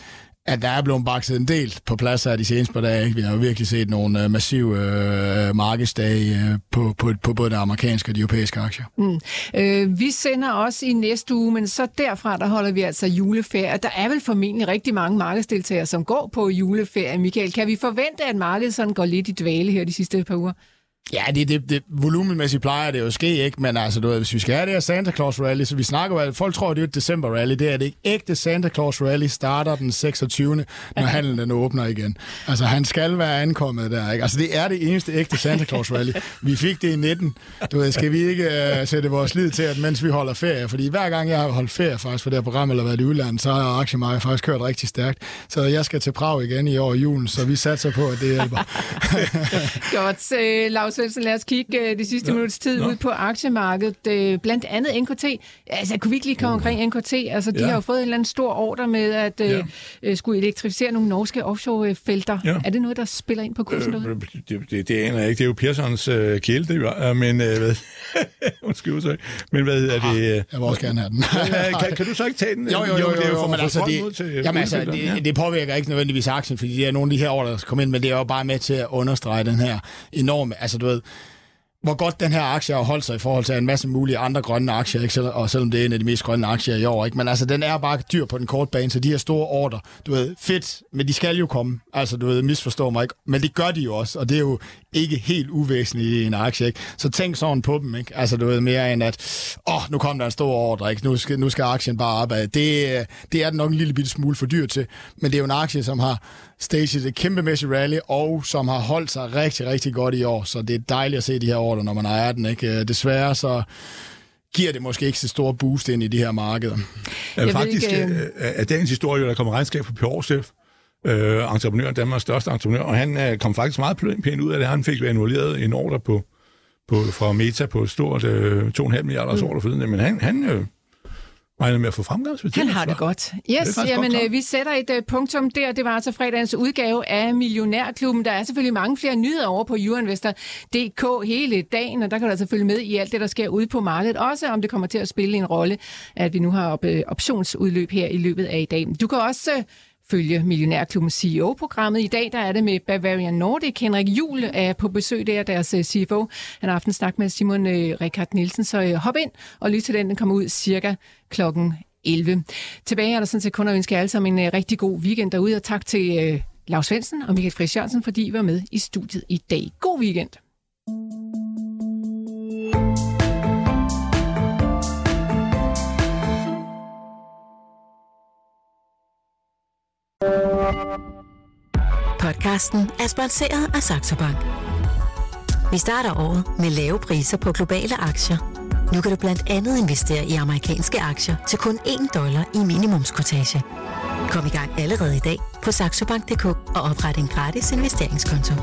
at der er blevet bakset en del på plads her de seneste par dage. Vi har jo virkelig set nogle øh, massive øh, markedsdage øh, på, på, på både de amerikanske og de europæiske aktier. Mm. Øh, vi sender også i næste uge, men så derfra, der holder vi altså juleferie. Der er vel formentlig rigtig mange markedsdeltagere, som går på juleferie. Michael, kan vi forvente, at markedet sådan går lidt i dvale her de sidste par uger? Ja, det, det, det, volumenmæssigt plejer det jo at ske, ikke? Men altså, du ved, hvis vi skal have det her Santa Claus Rally, så vi snakker jo, folk tror, det er et december rally. Det er det ikke. Ægte Santa Claus Rally starter den 26. når handlen den åbner igen. Altså, han skal være ankommet der, ikke? Altså, det er det eneste ægte Santa Claus Rally. Vi fik det i 19. Du ved, skal vi ikke uh, sætte vores lid til, at mens vi holder ferie? Fordi hver gang jeg har holdt ferie faktisk for det her program, eller været i udlandet, så har aktiemarkedet faktisk kørt rigtig stærkt. Så jeg skal til Prag igen i år i julen, så vi satser på, at det hjælper. Godt, øh, Lars Svendsen, lad os kigge øh, de sidste ja. minutters tid ud på aktiemarkedet. Øh, blandt andet NKT. Altså, kunne vi ikke lige komme omkring NKT? Altså, de Ja. har jo fået en eller anden stor ordre med at øh, Ja. øh, skulle elektrificere nogle norske offshore-felter. Ja. Er det noget, der spiller ind på kursen derude? Øh, det, det, det aner jeg ikke. Det er jo Pearsons øh, det var. Men øh, hvad... Undskyld, sorry. Men hvad hedder det? Øh, Jeg vil også gerne have den. kan, kan, du så ikke tage den? Jo, jo, jo, jo, det er jo, for men altså, det, til jamen, altså det, det påvirker ikke nødvendigvis aktien, fordi det er nogle af de her ordre, der kommer ind, men det er jo bare med til at understrege den her enorme, altså du du ved, hvor godt den her aktie har holdt sig i forhold til en masse mulige andre grønne aktier, ikke? Selv, og selvom det er en af de mest grønne aktier i år. Ikke? Men altså, den er bare dyr på den korte bane, så de her store ordre, du ved, fedt, men de skal jo komme. Altså, du ved, misforstår mig ikke. Men det gør de jo også, og det er jo ikke helt uvæsentligt i en aktie. Ikke? Så tænk sådan på dem, ikke? Altså, du ved, mere end at, åh, oh, nu kom der en stor ordre, ikke? Nu skal, nu skal aktien bare opad. Det, øh, det er den nok en lille bitte smule for dyr til, men det er jo en aktie, som har staged et kæmpemæssigt rally, og som har holdt sig rigtig, rigtig godt i år. Så det er dejligt at se de her ordre, når man ejer den. Ikke? Øh, Desværre så giver det måske ikke så store boost ind i de her markeder. Jeg faktisk ikke, øh, er dagens historie, der kommer regnskab for Pure Chef, øh, entreprenør, Danmarks største entreprenør, og han øh, kom faktisk meget pænt ud af det. Han fik annulleret en ordre på, på, fra Meta på stort øh, 2,5 milliarder mm. ordre forleden, men han, han øh, regner med at få fremgangsværdi. Han har det godt. Yes, det jamen godt, øh, vi sætter et uh, punktum der. Det var altså fredagens udgave af Millionærklubben. Der er selvfølgelig mange flere nyheder over på YouInvestor.dk hele dagen, og der kan du altså følge med i alt det, der sker ude på markedet. Også om det kommer til at spille en rolle, at vi nu har op, uh, optionsudløb her i løbet af i dag. Du kan også uh, følge Millionærklubben CEO-programmet. I dag der er det med Bavarian Nordic. Henrik Juhl er på besøg der, deres øh, CFO. Han har aften snak med Simon øh, Rikard Nielsen, så øh, hop ind og lyt til den. Den kommer ud cirka klokken 11. Tilbage er der sådan set kun at ønske jer alle sammen en øh, rigtig god weekend derude, og tak til øh, Lars Svendsen og Michael Friis Jørgensen, fordi I var med i studiet i dag. God weekend! Podcasten er sponsoreret af Saxo Bank. Vi starter året med lave priser på globale aktier. Nu kan du blandt andet investere i amerikanske aktier til kun 1 dollar i minimumskortage. Kom i gang allerede i dag på saxobank.dk og opret en gratis investeringskonto.